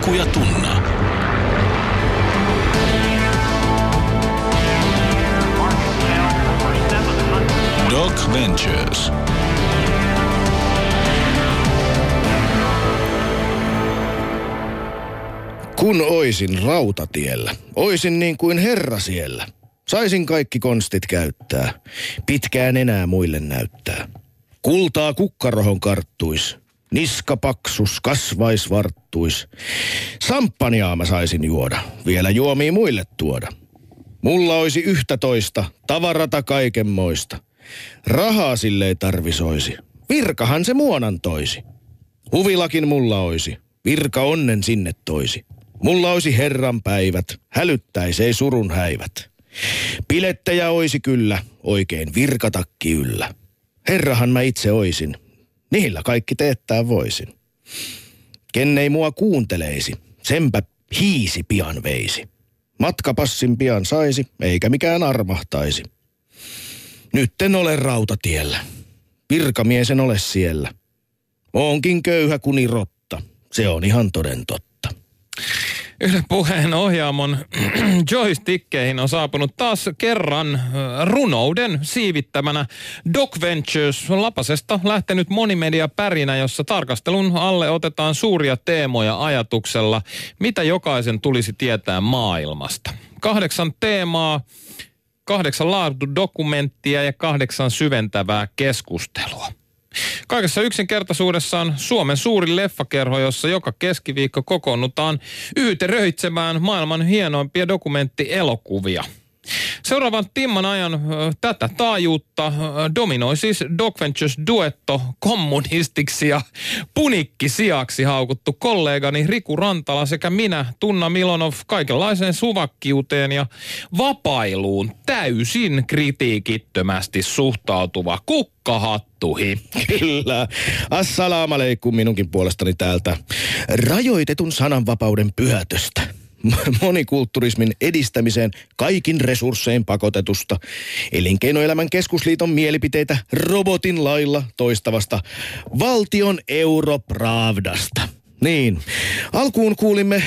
Riku ja Tunna. Doc Ventures. Kun oisin rautatiellä, oisin niin kuin herra siellä. Saisin kaikki konstit käyttää, pitkään enää muille näyttää. Kultaa kukkarohon karttuis, niska paksus, kasvais varttuis. Samppaniaa mä saisin juoda, vielä juomia muille tuoda. Mulla olisi yhtä toista, tavarata kaikenmoista. Rahaa sille ei tarvisoisi, virkahan se muonan toisi. Huvilakin mulla olisi, virka onnen sinne toisi. Mulla olisi herran päivät, hälyttäisi ei surun häivät. Pilettejä oisi kyllä, oikein virkatakki yllä. Herrahan mä itse oisin, niillä kaikki teettää voisin. Ken ei mua kuunteleisi, senpä hiisi pian veisi. Matkapassin pian saisi, eikä mikään armahtaisi. Nyt en ole rautatiellä. Virkamies en ole siellä. Oonkin köyhä kuni rotta. Se on ihan toden totta. Yle puheen ohjaamon joystickkeihin on saapunut taas kerran runouden siivittämänä Doc Ventures Lapasesta lähtenyt monimedia pärinä, jossa tarkastelun alle otetaan suuria teemoja ajatuksella, mitä jokaisen tulisi tietää maailmasta. Kahdeksan teemaa, kahdeksan laatudokumenttia ja kahdeksan syventävää keskustelua. Kaikessa yksinkertaisuudessaan Suomen suurin leffakerho, jossa joka keskiviikko kokoonnutaan yyteröitsemään maailman hienoimpia dokumenttielokuvia – Seuraavan timman ajan tätä taajuutta dominoi siis Doc Ventures duetto kommunistiksi ja punikkisiaksi haukuttu kollegani Riku Rantala sekä minä, Tunna Milonov, kaikenlaiseen suvakkiuteen ja vapailuun täysin kritiikittömästi suhtautuva kukkahattuhi. Kyllä. Assalamu alaikum minunkin puolestani täältä. Rajoitetun sananvapauden pyhätöstä. Monikulturismin edistämiseen kaikin resurssein pakotetusta. Elinkeinoelämän keskusliiton mielipiteitä robotin lailla toistavasta valtion europravdasta. Niin. Alkuun kuulimme äh,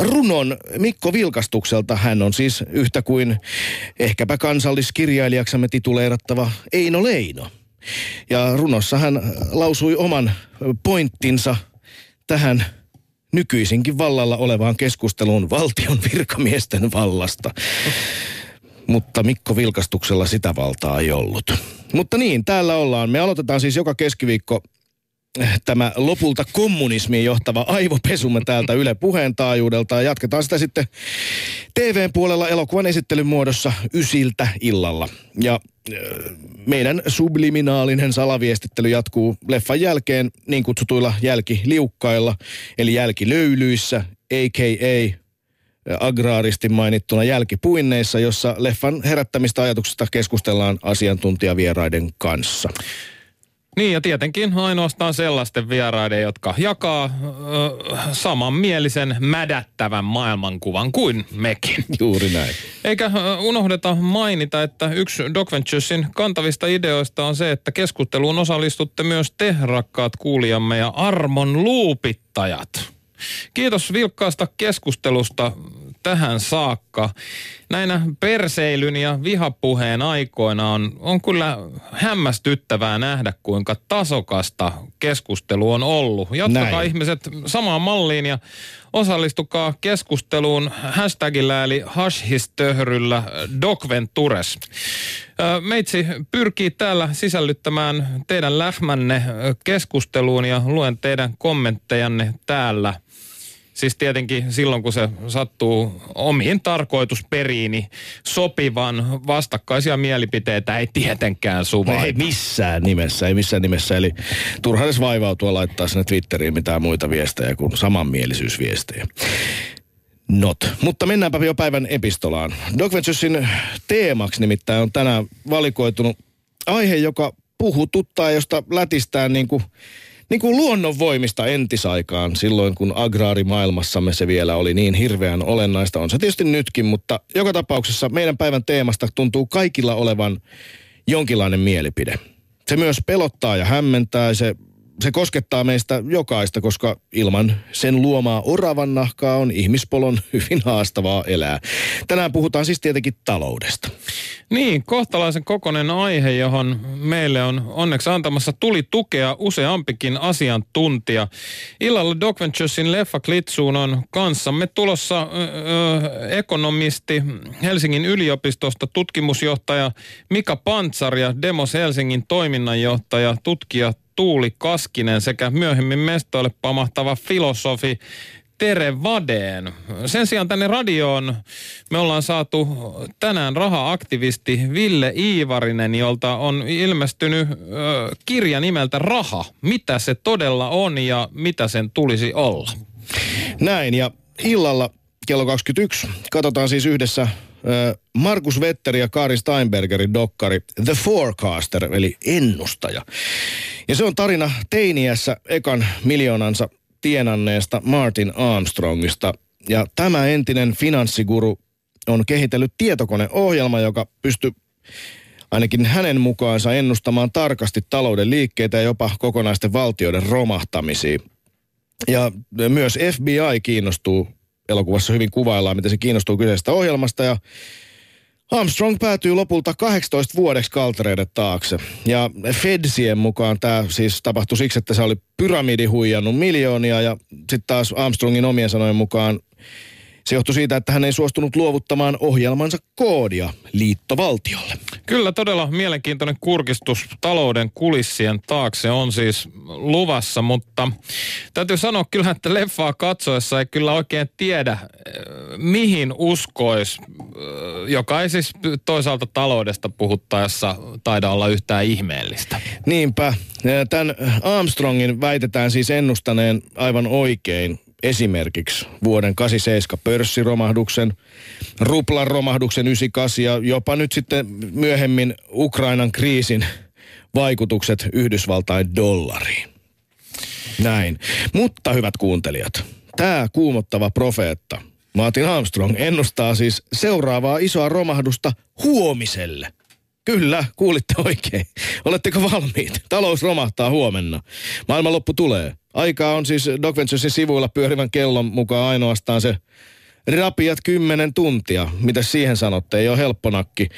runon Mikko Vilkastukselta. Hän on siis yhtä kuin ehkäpä kansalliskirjailijaksamme tituleerattava Eino Leino. Ja runossa hän lausui oman pointtinsa tähän nykyisinkin vallalla olevaan keskusteluun valtion virkamiesten vallasta. Mutta Mikko Vilkastuksella sitä valtaa ei ollut. Mutta niin, täällä ollaan. Me aloitetaan siis joka keskiviikko tämä lopulta kommunismiin johtava aivopesumme täältä Yle puheen taajuudelta. Ja jatketaan sitä sitten TVn puolella elokuvan esittelyn muodossa ysiltä illalla. Ja meidän subliminaalinen salaviestittely jatkuu leffan jälkeen niin kutsutuilla jälkiliukkailla, eli jälkilöylyissä, a.k.a agraaristi mainittuna jälkipuinneissa, jossa leffan herättämistä ajatuksista keskustellaan asiantuntijavieraiden kanssa. Niin ja tietenkin ainoastaan sellaisten vieraiden, jotka jakaa ö, samanmielisen mädättävän maailmankuvan kuin mekin. Juuri näin. Eikä unohdeta mainita, että yksi Doc Venturesin kantavista ideoista on se, että keskusteluun osallistutte myös te, rakkaat kuulijamme ja armon luupittajat. Kiitos vilkkaasta keskustelusta tähän saakka. Näinä perseilyn ja vihapuheen aikoina on, on kyllä hämmästyttävää nähdä, kuinka tasokasta keskustelu on ollut. Jatkakaa Näin. ihmiset samaan malliin ja osallistukaa keskusteluun hashtagillä eli hashhistöhryllä Docventures. Ö, Meitsi pyrkii täällä sisällyttämään teidän lähmänne keskusteluun ja luen teidän kommenttejanne täällä. Siis tietenkin silloin, kun se sattuu omiin tarkoitusperiini sopivan vastakkaisia mielipiteitä ei tietenkään suvaita. Ei missään nimessä, ei missään nimessä. Eli turha edes vaivautua laittaa sinne Twitteriin mitään muita viestejä kuin samanmielisyysviestejä. Not. Mutta mennäänpä jo päivän epistolaan. Doc Venturesin teemaksi nimittäin on tänään valikoitunut aihe, joka puhututtaa, josta lätistään niin kuin, niin kuin luonnonvoimista entisaikaan, silloin kun agraarimaailmassamme se vielä oli niin hirveän olennaista. On se tietysti nytkin, mutta joka tapauksessa meidän päivän teemasta tuntuu kaikilla olevan jonkinlainen mielipide. Se myös pelottaa ja hämmentää, se se koskettaa meistä jokaista, koska ilman sen luomaa oravan nahkaa on ihmispolon hyvin haastavaa elää. Tänään puhutaan siis tietenkin taloudesta. Niin, kohtalaisen kokonen aihe, johon meille on onneksi antamassa tuli tukea useampikin asiantuntija. Illalla Doc Venturesin leffa Klitsuun on kanssamme tulossa ö, ekonomisti Helsingin yliopistosta tutkimusjohtaja Mika Pantsar ja Demos Helsingin toiminnanjohtaja tutkija Tuuli Kaskinen sekä myöhemmin mestoille pamahtava filosofi Tere Vadeen. Sen sijaan tänne radioon me ollaan saatu tänään raha-aktivisti Ville Iivarinen, jolta on ilmestynyt ö, kirja nimeltä Raha. Mitä se todella on ja mitä sen tulisi olla? Näin, ja illalla kello 21 katsotaan siis yhdessä Markus Vetteri ja Kaari Steinbergerin dokkari The Forecaster, eli ennustaja. Ja se on tarina teiniässä ekan miljoonansa tienanneesta Martin Armstrongista. Ja tämä entinen finanssiguru on kehitellyt tietokoneohjelma, joka pystyy ainakin hänen mukaansa ennustamaan tarkasti talouden liikkeitä ja jopa kokonaisten valtioiden romahtamisia. Ja myös FBI kiinnostuu, elokuvassa hyvin kuvaillaan, miten se kiinnostuu kyseisestä ohjelmasta ja Armstrong päätyy lopulta 18 vuodeksi kaltereiden taakse. Ja Fedsien mukaan tämä siis tapahtui siksi, että se oli pyramidi huijannut miljoonia ja sitten taas Armstrongin omien sanojen mukaan se johtui siitä, että hän ei suostunut luovuttamaan ohjelmansa koodia liittovaltiolle. Kyllä todella mielenkiintoinen kurkistus talouden kulissien taakse on siis luvassa, mutta täytyy sanoa kyllä, että leffaa katsoessa ei kyllä oikein tiedä, eh, mihin uskois, eh, joka ei siis toisaalta taloudesta puhuttaessa taida olla yhtään ihmeellistä. Niinpä. Tämän Armstrongin väitetään siis ennustaneen aivan oikein esimerkiksi vuoden 87 pörssiromahduksen, ruplan romahduksen 98 ja jopa nyt sitten myöhemmin Ukrainan kriisin vaikutukset Yhdysvaltain dollariin. Näin. Mutta hyvät kuuntelijat, tämä kuumottava profeetta Martin Armstrong ennustaa siis seuraavaa isoa romahdusta huomiselle. Kyllä, kuulitte oikein. Oletteko valmiit? Talous romahtaa huomenna. Maailmanloppu tulee. Aikaa on siis Doc Venturesin sivuilla pyörivän kellon mukaan ainoastaan se rapiat kymmenen tuntia. Mitä siihen sanotte? Ei ole helpponakki.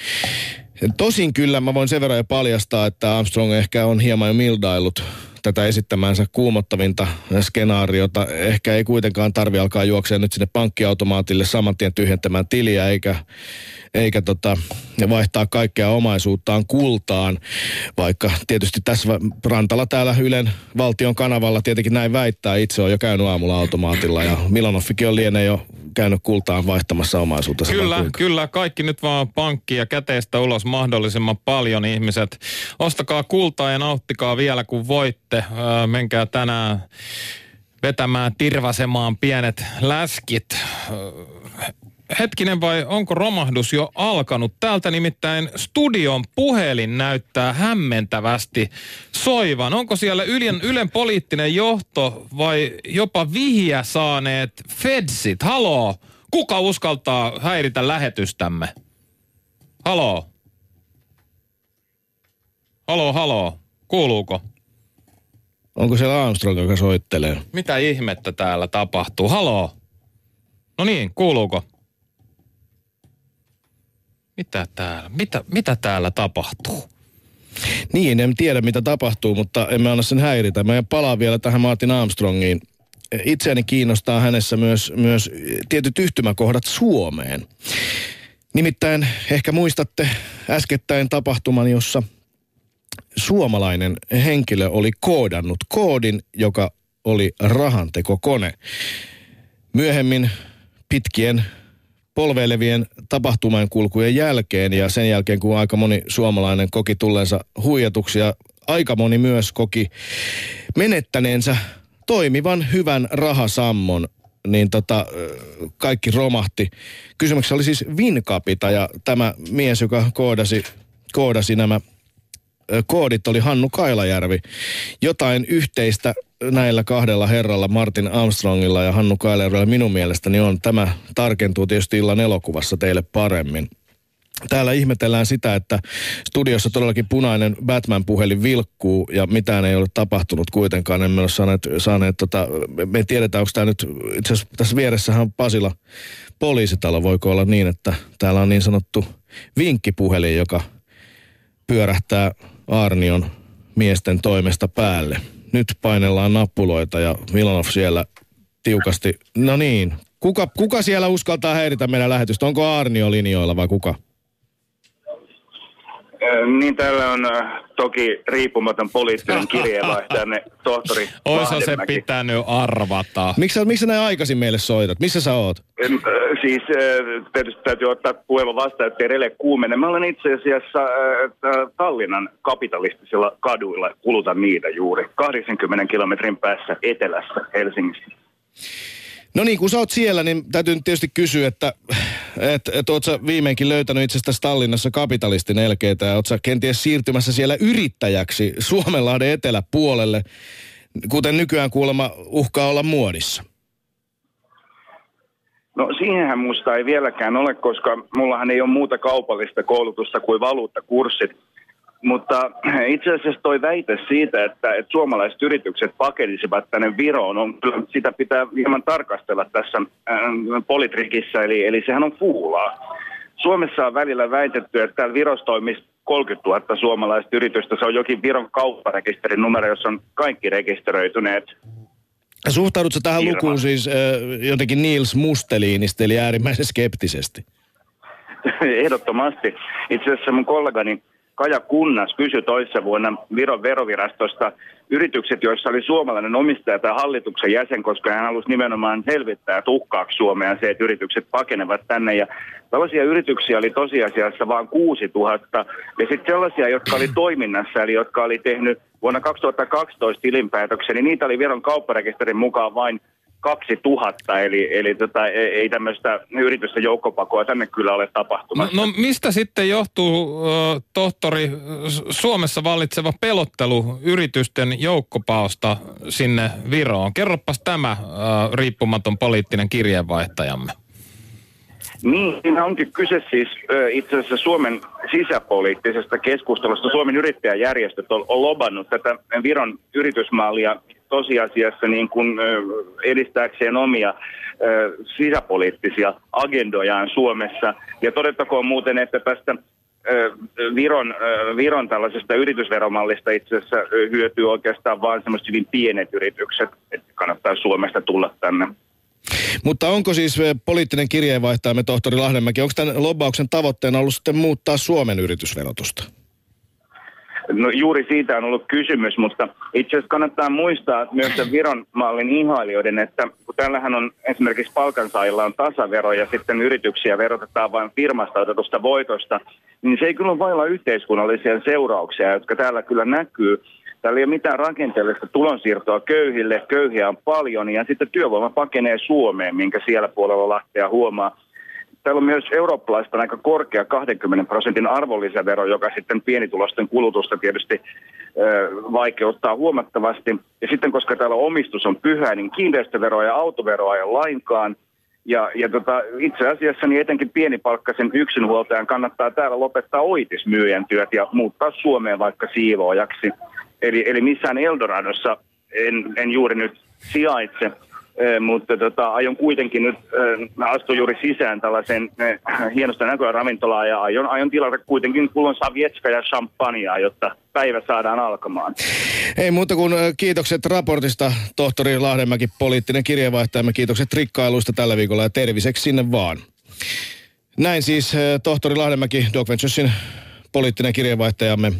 Tosin kyllä mä voin sen verran jo paljastaa, että Armstrong ehkä on hieman jo mildaillut tätä esittämäänsä kuumottavinta skenaariota. Ehkä ei kuitenkaan tarvi alkaa juoksea nyt sinne pankkiautomaatille saman tien tyhjentämään tiliä, eikä, eikä tota, vaihtaa kaikkea omaisuuttaan kultaan. Vaikka tietysti tässä Rantala täällä Ylen valtion kanavalla tietenkin näin väittää. Itse on jo käynyt aamulla automaatilla ja Milanoffikin on lienee jo käynyt kultaan vaihtamassa omaisuutta. Kyllä, kyllä. Kaikki nyt vaan pankki ja käteistä ulos mahdollisimman paljon ihmiset. Ostakaa kultaa ja nauttikaa vielä kun voitte. Öö, menkää tänään vetämään, tirvasemaan pienet läskit. Öö, hetkinen vai onko romahdus jo alkanut? Täältä nimittäin studion puhelin näyttää hämmentävästi soivan. Onko siellä Ylen, Ylen poliittinen johto vai jopa vihiä saaneet Fedsit? Haloo, kuka uskaltaa häiritä lähetystämme? Haloo? Haloo, haloo. Kuuluuko? Onko siellä Armstrong, joka soittelee? Mitä ihmettä täällä tapahtuu? Haloo? No niin, kuuluuko? Mitä täällä, mitä, mitä täällä tapahtuu? Niin, en tiedä mitä tapahtuu, mutta emme anna sen häiritä. Mä palaan vielä tähän Martin Armstrongiin. Itseäni kiinnostaa hänessä myös, myös tietyt yhtymäkohdat Suomeen. Nimittäin ehkä muistatte äskettäin tapahtuman, jossa suomalainen henkilö oli koodannut koodin, joka oli rahantekokone. Myöhemmin pitkien polveilevien tapahtuman kulkujen jälkeen ja sen jälkeen, kun aika moni suomalainen koki tulleensa huijatuksia, aika moni myös koki menettäneensä toimivan hyvän rahasammon, niin tota, kaikki romahti. Kysymyksessä oli siis Vinkapita ja tämä mies, joka koodasi, koodasi nämä koodit oli Hannu Kailajärvi. Jotain yhteistä näillä kahdella herralla, Martin Armstrongilla ja Hannu Kailajärvellä minun mielestäni on. Tämä tarkentuu tietysti illan elokuvassa teille paremmin. Täällä ihmetellään sitä, että studiossa todellakin punainen Batman-puhelin vilkkuu ja mitään ei ole tapahtunut kuitenkaan. Emme ole saaneet, saaneet tota, me ei tiedetä, onko tämä nyt, itse asiassa tässä vieressähän on Pasila poliisitalo. Voiko olla niin, että täällä on niin sanottu vinkkipuhelin, joka pyörähtää Arnion miesten toimesta päälle. Nyt painellaan nappuloita ja Milanov siellä tiukasti. No niin, kuka, kuka siellä uskaltaa häiritä meidän lähetystä? Onko Arnio linjoilla vai kuka? Niin täällä on toki riippumaton poliittinen kirjeenvaihtajanne tohtori Oisa se pitänyt arvata. Miksi sä, miksi sä näin aikaisin meille soitat? Missä sä oot? Siis tietysti täytyy ottaa puhelu vastaan, ettei rele kuumene. Mä olen itse asiassa Tallinnan kapitalistisilla kaduilla, kulutan niitä juuri, 80 kilometrin päässä etelässä Helsingistä. No niin, kun sä oot siellä, niin täytyy nyt tietysti kysyä, että et, et oot sä viimeinkin löytänyt itsestäsi Tallinnassa kapitalistin elkeitä ja oot sä kenties siirtymässä siellä yrittäjäksi Suomenlahden eteläpuolelle, kuten nykyään kuulemma uhkaa olla muodissa. No siihenhän musta ei vieläkään ole, koska mullahan ei ole muuta kaupallista koulutusta kuin valuuttakurssit. Mutta itse asiassa toi väite siitä, että, että suomalaiset yritykset pakenisivat tänne Viroon, on, kyllä sitä pitää hieman tarkastella tässä äh, politrikissä, eli, eli sehän on fuulaa. Suomessa on välillä väitetty, että täällä Virossa toimisi 30 000 suomalaista yritystä. Se on jokin Viron kaupparekisterin numero, jossa on kaikki rekisteröityneet Suhtaudutko tähän Firma. lukuun siis äh, jotenkin Niels Musteliinista, eli äärimmäisen skeptisesti? Ehdottomasti. Itse asiassa mun kollegani Kaja Kunnas kysyi toissa vuonna Viron verovirastosta yritykset, joissa oli suomalainen omistaja tai hallituksen jäsen, koska hän halusi nimenomaan selvittää tukkaaksi Suomea se, että yritykset pakenevat tänne. Ja tällaisia yrityksiä oli tosiasiassa vain 6000 ja sitten sellaisia, jotka oli toiminnassa, eli jotka oli tehnyt vuonna 2012 tilinpäätöksen, niin niitä oli Viron kaupparekisterin mukaan vain 2000, eli, eli tota, ei, ei tämmöistä yritysten joukkopakoa tänne kyllä ole No, tapahtumassa. no mistä sitten johtuu, tohtori, Suomessa vallitseva pelottelu yritysten joukkopaosta sinne Viroon? Kerropas tämä riippumaton poliittinen kirjeenvaihtajamme. Niin, siinä onkin kyse siis itse asiassa Suomen sisäpoliittisesta keskustelusta. Suomen yrittäjäjärjestöt on, on lobannut tätä Viron yritysmallia tosiasiassa niin kuin, edistääkseen omia sisäpoliittisia agendojaan Suomessa. Ja todettakoon muuten, että tästä Viron, Viron tällaisesta yritysveromallista itse asiassa hyötyy oikeastaan vain semmoiset hyvin pienet yritykset, että kannattaa Suomesta tulla tänne. Mutta onko siis poliittinen kirjeenvaihtajamme tohtori Lahdenmäki, onko tämän lobbauksen tavoitteena ollut sitten muuttaa Suomen yritysverotusta? No juuri siitä on ollut kysymys, mutta itse asiassa kannattaa muistaa myös sen Viron mallin ihailijoiden, että kun täällähän on esimerkiksi palkansaajilla on tasavero ja sitten yrityksiä verotetaan vain firmasta otetusta voitosta, niin se ei kyllä ole vailla yhteiskunnallisia seurauksia, jotka täällä kyllä näkyy. Täällä ei ole mitään rakenteellista tulonsiirtoa köyhille, köyhiä on paljon ja sitten työvoima pakenee Suomeen, minkä siellä puolella Lahtea huomaa. Täällä on myös eurooppalaista aika korkea 20 prosentin arvonlisävero, joka sitten pienitulosten kulutusta tietysti vaikeuttaa huomattavasti. Ja sitten koska täällä omistus on pyhä, niin kiinteistöveroa ja autoveroa ei ole lainkaan. Ja, ja tota, itse asiassa niin etenkin pienipalkkaisen yksinhuoltajan kannattaa täällä lopettaa oitismyyjän työt ja muuttaa Suomeen vaikka siivoojaksi. Eli, eli missään Eldoradossa en, en juuri nyt sijaitse, Mutta tota, aion kuitenkin nyt, mä astun juuri sisään tällaiseen eh, hienosta näköä ravintolaan ja aion, aion tilata kuitenkin pullon savietska ja champagnea, jotta päivä saadaan alkamaan. Ei muuta kuin kiitokset raportista, tohtori Lahdenmäki, poliittinen kirjeenvaihtajamme. Kiitokset rikkailuista tällä viikolla ja terviseksi sinne vaan. Näin siis tohtori Lahdenmäki, Doc Venturesin poliittinen kirjeenvaihtajamme.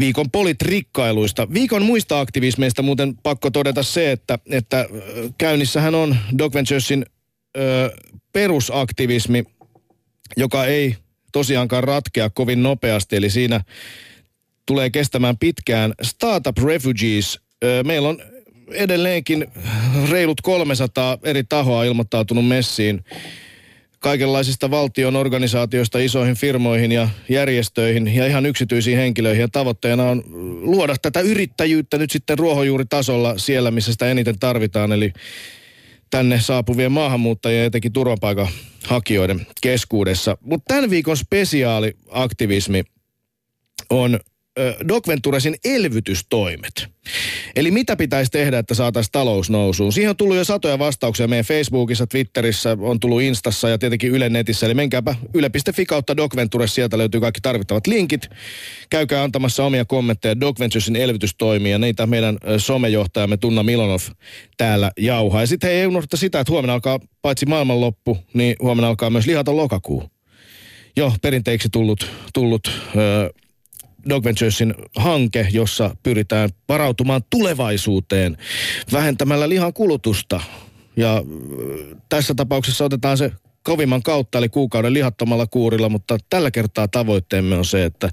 Viikon politrikkailuista. Viikon muista aktivismeista muuten pakko todeta se, että, että käynnissähän on Doc Venturesin ö, perusaktivismi, joka ei tosiaankaan ratkea kovin nopeasti. Eli siinä tulee kestämään pitkään. Startup Refugees. Ö, Meillä on edelleenkin reilut 300 eri tahoa ilmoittautunut messiin kaikenlaisista valtion organisaatioista isoihin firmoihin ja järjestöihin ja ihan yksityisiin henkilöihin. Ja tavoitteena on luoda tätä yrittäjyyttä nyt sitten ruohonjuuritasolla siellä, missä sitä eniten tarvitaan. Eli tänne saapuvien maahanmuuttajien ja etenkin turvapaikanhakijoiden keskuudessa. Mutta tämän viikon spesiaaliaktivismi on Doc Venturesin elvytystoimet. Eli mitä pitäisi tehdä, että saataisiin talous nousuun? Siihen on tullut jo satoja vastauksia meidän Facebookissa, Twitterissä, on tullut Instassa ja tietenkin Yle netissä. Eli menkääpä yle.fi kautta Doc Ventures, sieltä löytyy kaikki tarvittavat linkit. Käykää antamassa omia kommentteja Doc Venturesin elvytystoimia. Niitä meidän somejohtajamme Tunna Milonov täällä jauhaa. Ja sitten ei unohdeta sitä, että huomenna alkaa paitsi maailmanloppu, niin huomenna alkaa myös lihata lokakuu. Jo perinteiksi tullut, tullut öö, Dog Venturesin hanke, jossa pyritään varautumaan tulevaisuuteen vähentämällä lihan kulutusta. Ja äh, tässä tapauksessa otetaan se kovimman kautta, eli kuukauden lihattomalla kuurilla, mutta tällä kertaa tavoitteemme on se, että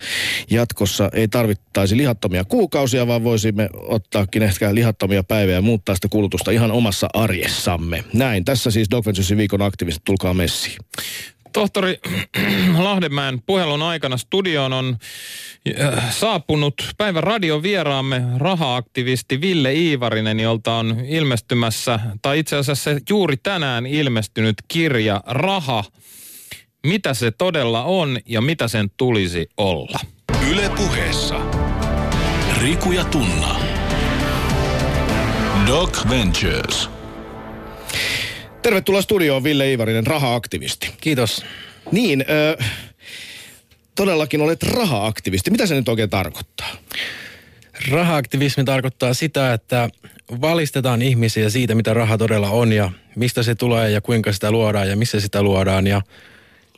jatkossa ei tarvittaisi lihattomia kuukausia, vaan voisimme ottaakin ehkä lihattomia päiviä ja muuttaa sitä kulutusta ihan omassa arjessamme. Näin, tässä siis Dog Venturesin viikon aktivistit, tulkaa messiin. Tohtori Lahdenmäen puhelun aikana studioon on äh, saapunut päivän radiovieraamme rahaaktivisti Ville Iivarinen, jolta on ilmestymässä, tai itse asiassa juuri tänään ilmestynyt kirja Raha. Mitä se todella on ja mitä sen tulisi olla? Yle puheessa. Riku ja Tunna. Doc Ventures. Tervetuloa studioon Ville Iivarinen, raha-aktivisti. Kiitos. Niin, ö, todellakin olet raha-aktivisti. Mitä se nyt oikein tarkoittaa? Raha-aktivismi tarkoittaa sitä, että valistetaan ihmisiä siitä, mitä raha todella on ja mistä se tulee ja kuinka sitä luodaan ja missä sitä luodaan ja,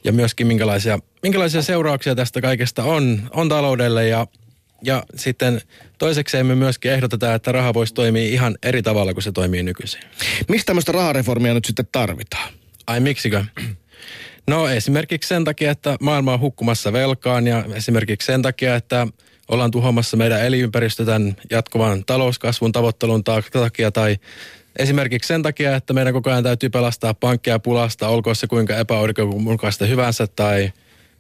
ja myöskin minkälaisia, minkälaisia seurauksia tästä kaikesta on, on taloudelle ja ja sitten toisekseen me myöskin ehdotetaan, että raha voisi toimia ihan eri tavalla kuin se toimii nykyisin. Mistä tämmöistä rahareformia nyt sitten tarvitaan? Ai miksikö? No esimerkiksi sen takia, että maailma on hukkumassa velkaan ja esimerkiksi sen takia, että ollaan tuhoamassa meidän elinympäristö tämän jatkuvan talouskasvun tavoittelun takia tai esimerkiksi sen takia, että meidän koko ajan täytyy pelastaa pankkia pulasta, olkoon se kuinka epäoikeudenmukaista hyvänsä tai –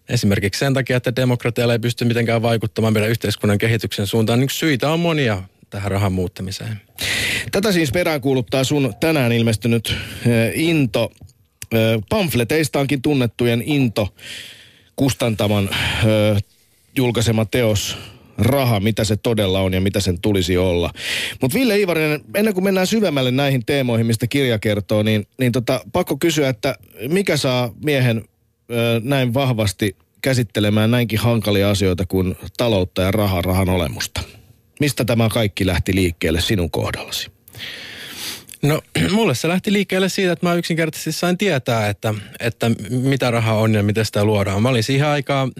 Esimerkiksi sen takia, että demokratialla ei pysty mitenkään vaikuttamaan meidän yhteiskunnan kehityksen suuntaan. Niin syitä on monia tähän rahan muuttamiseen. Tätä siis peräänkuuluttaa sun tänään ilmestynyt into. Äh, pamfleteistaankin tunnettujen into kustantaman julkaisema teos raha, mitä se todella on ja mitä sen tulisi olla. Mutta Ville Ivarinen, ennen kuin mennään syvemmälle näihin teemoihin, mistä kirja kertoo, niin, niin tota, pakko kysyä, että mikä saa miehen näin vahvasti käsittelemään näinkin hankalia asioita kuin taloutta ja rahan, rahan olemusta? Mistä tämä kaikki lähti liikkeelle sinun kohdallasi? No mulle se lähti liikkeelle siitä, että mä yksinkertaisesti sain tietää, että, että mitä raha on ja miten sitä luodaan. Mä olin siihen aikaan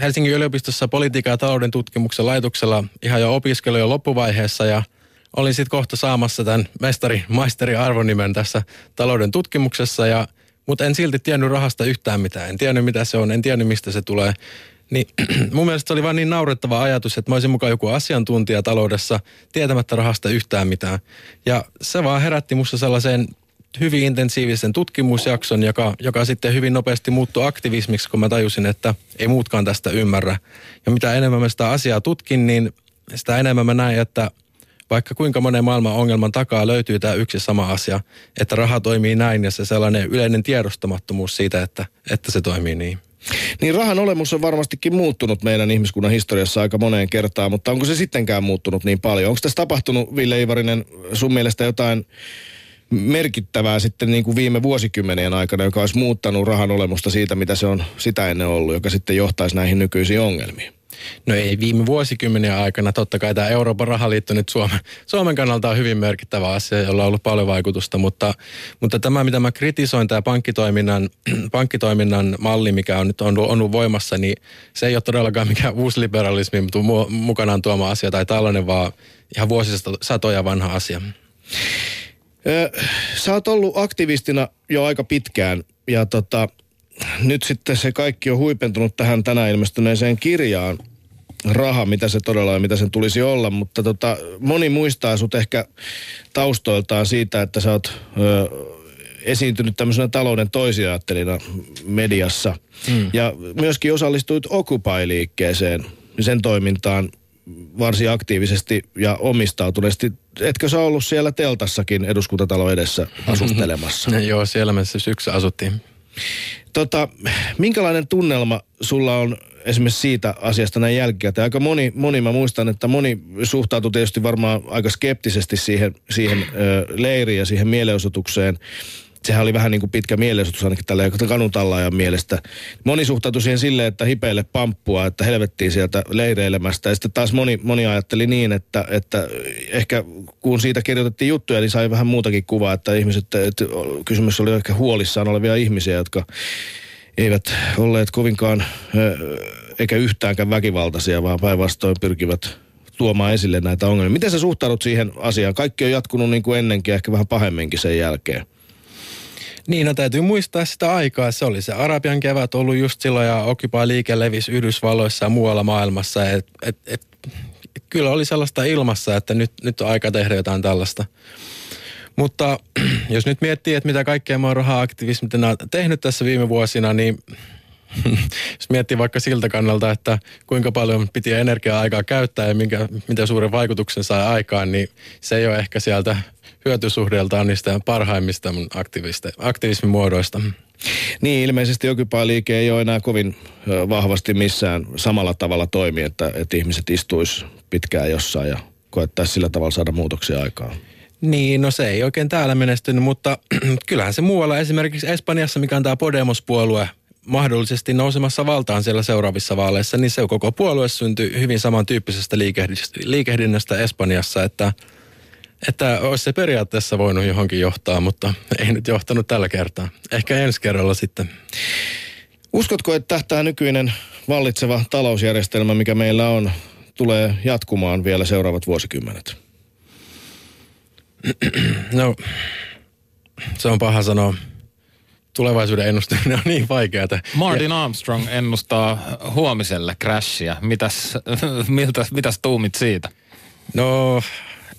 Helsingin yliopistossa politiikan ja talouden tutkimuksen laitoksella ihan jo opiskelujen loppuvaiheessa ja olin sitten kohta saamassa tämän mestari, maisteri arvonimen tässä talouden tutkimuksessa ja mutta en silti tiennyt rahasta yhtään mitään. En tiennyt mitä se on, en tiennyt mistä se tulee. Niin mun mielestä se oli vaan niin naurettava ajatus, että mä olisin mukaan joku asiantuntija taloudessa tietämättä rahasta yhtään mitään. Ja se vaan herätti musta sellaiseen hyvin intensiivisen tutkimusjakson, joka, joka sitten hyvin nopeasti muuttui aktivismiksi, kun mä tajusin, että ei muutkaan tästä ymmärrä. Ja mitä enemmän mä sitä asiaa tutkin, niin sitä enemmän mä näin, että vaikka kuinka monen maailman ongelman takaa löytyy tämä yksi sama asia, että raha toimii näin ja se sellainen yleinen tiedostamattomuus siitä, että, että se toimii niin. Niin rahan olemus on varmastikin muuttunut meidän ihmiskunnan historiassa aika moneen kertaan, mutta onko se sittenkään muuttunut niin paljon? Onko tässä tapahtunut, Ville Ivarinen, sun mielestä jotain merkittävää sitten niin kuin viime vuosikymmenien aikana, joka olisi muuttanut rahan olemusta siitä, mitä se on sitä ennen ollut, joka sitten johtaisi näihin nykyisiin ongelmiin? No ei viime vuosikymmenen aikana. Totta kai tämä Euroopan rahaliitto nyt Suomen, Suomen kannalta on hyvin merkittävä asia, jolla on ollut paljon vaikutusta. Mutta, mutta tämä, mitä mä kritisoin, tämä pankkitoiminnan, pankkitoiminnan malli, mikä on nyt on ollut voimassa, niin se ei ole todellakaan mikään uusliberalismi mukanaan tuoma asia tai tällainen, vaan ihan vuosisatoja vanha asia. Sä oot ollut aktivistina jo aika pitkään ja tota, nyt sitten se kaikki on huipentunut tähän tänään ilmestyneeseen kirjaan. Raha, mitä se todella on, mitä sen tulisi olla, mutta tota, moni muistaa sut ehkä taustoiltaan siitä, että sä oot ö, esiintynyt tämmöisenä talouden toisiaattelina mediassa. Mm. Ja myöskin osallistuit Occupy-liikkeeseen, sen toimintaan. varsin aktiivisesti ja omistautuneesti. Etkö sä ollut siellä teltassakin eduskuntatalon edessä asustelemassa? Joo, siellä me se syksy asuttiin. Tota, minkälainen tunnelma sulla on esimerkiksi siitä asiasta näin jälkikäteen? Aika moni, moni, mä muistan, että moni suhtautui tietysti varmaan aika skeptisesti siihen, siihen ö, leiriin ja siihen mielenosoitukseen. Sehän oli vähän niin kuin pitkä mielenosoitus ainakin tällä kanutallaajan mielestä. Moni suhtautui siihen silleen, että hipeille pamppua, että helvettiin sieltä leireilemästä. Ja sitten taas moni, moni ajatteli niin, että, että ehkä kun siitä kirjoitettiin juttuja, niin sai vähän muutakin kuvaa, että ihmiset, että kysymys oli ehkä huolissaan olevia ihmisiä, jotka eivät olleet kovinkaan eikä yhtäänkään väkivaltaisia, vaan päinvastoin pyrkivät tuomaan esille näitä ongelmia. Miten sä suhtaudut siihen asiaan? Kaikki on jatkunut niin kuin ennenkin, ehkä vähän pahemminkin sen jälkeen. Niin, no täytyy muistaa sitä aikaa. Se oli se Arabian kevät ollut just silloin ja Occupy-liike levisi Yhdysvalloissa ja muualla maailmassa. Et, et, et, kyllä oli sellaista ilmassa, että nyt, nyt on aika tehdä jotain tällaista. Mutta jos nyt miettii, että mitä kaikkea mä oon raha-aktivismina tehnyt tässä viime vuosina, niin jos miettii vaikka siltä kannalta, että kuinka paljon piti energiaa-aikaa käyttää ja minkä, mitä suuren vaikutuksen sai aikaan, niin se ei ole ehkä sieltä hyötysuhdeeltaan niistä parhaimmista mun aktivismin muodoista. Niin, ilmeisesti Occupy-liike ei ole enää kovin vahvasti missään samalla tavalla toimi, että, että ihmiset istuis pitkään jossain ja koettaisi sillä tavalla saada muutoksia aikaan. Niin, no se ei oikein täällä menestynyt, mutta kyllähän se muualla, esimerkiksi Espanjassa, mikä on tämä Podemos-puolue, mahdollisesti nousemassa valtaan siellä seuraavissa vaaleissa, niin se koko puolue syntyi hyvin samantyyppisestä liikehdinnästä Espanjassa, että, että olisi se periaatteessa voinut johonkin johtaa, mutta ei nyt johtanut tällä kertaa. Ehkä ensi kerralla sitten. Uskotko, että tämä nykyinen vallitseva talousjärjestelmä, mikä meillä on, tulee jatkumaan vielä seuraavat vuosikymmenet? No, se on paha sanoa. Tulevaisuuden ennustaminen on niin vaikeaa. Martin Armstrong ennustaa huomiselle crashia. Mitäs, miltä, mitäs tuumit siitä? No,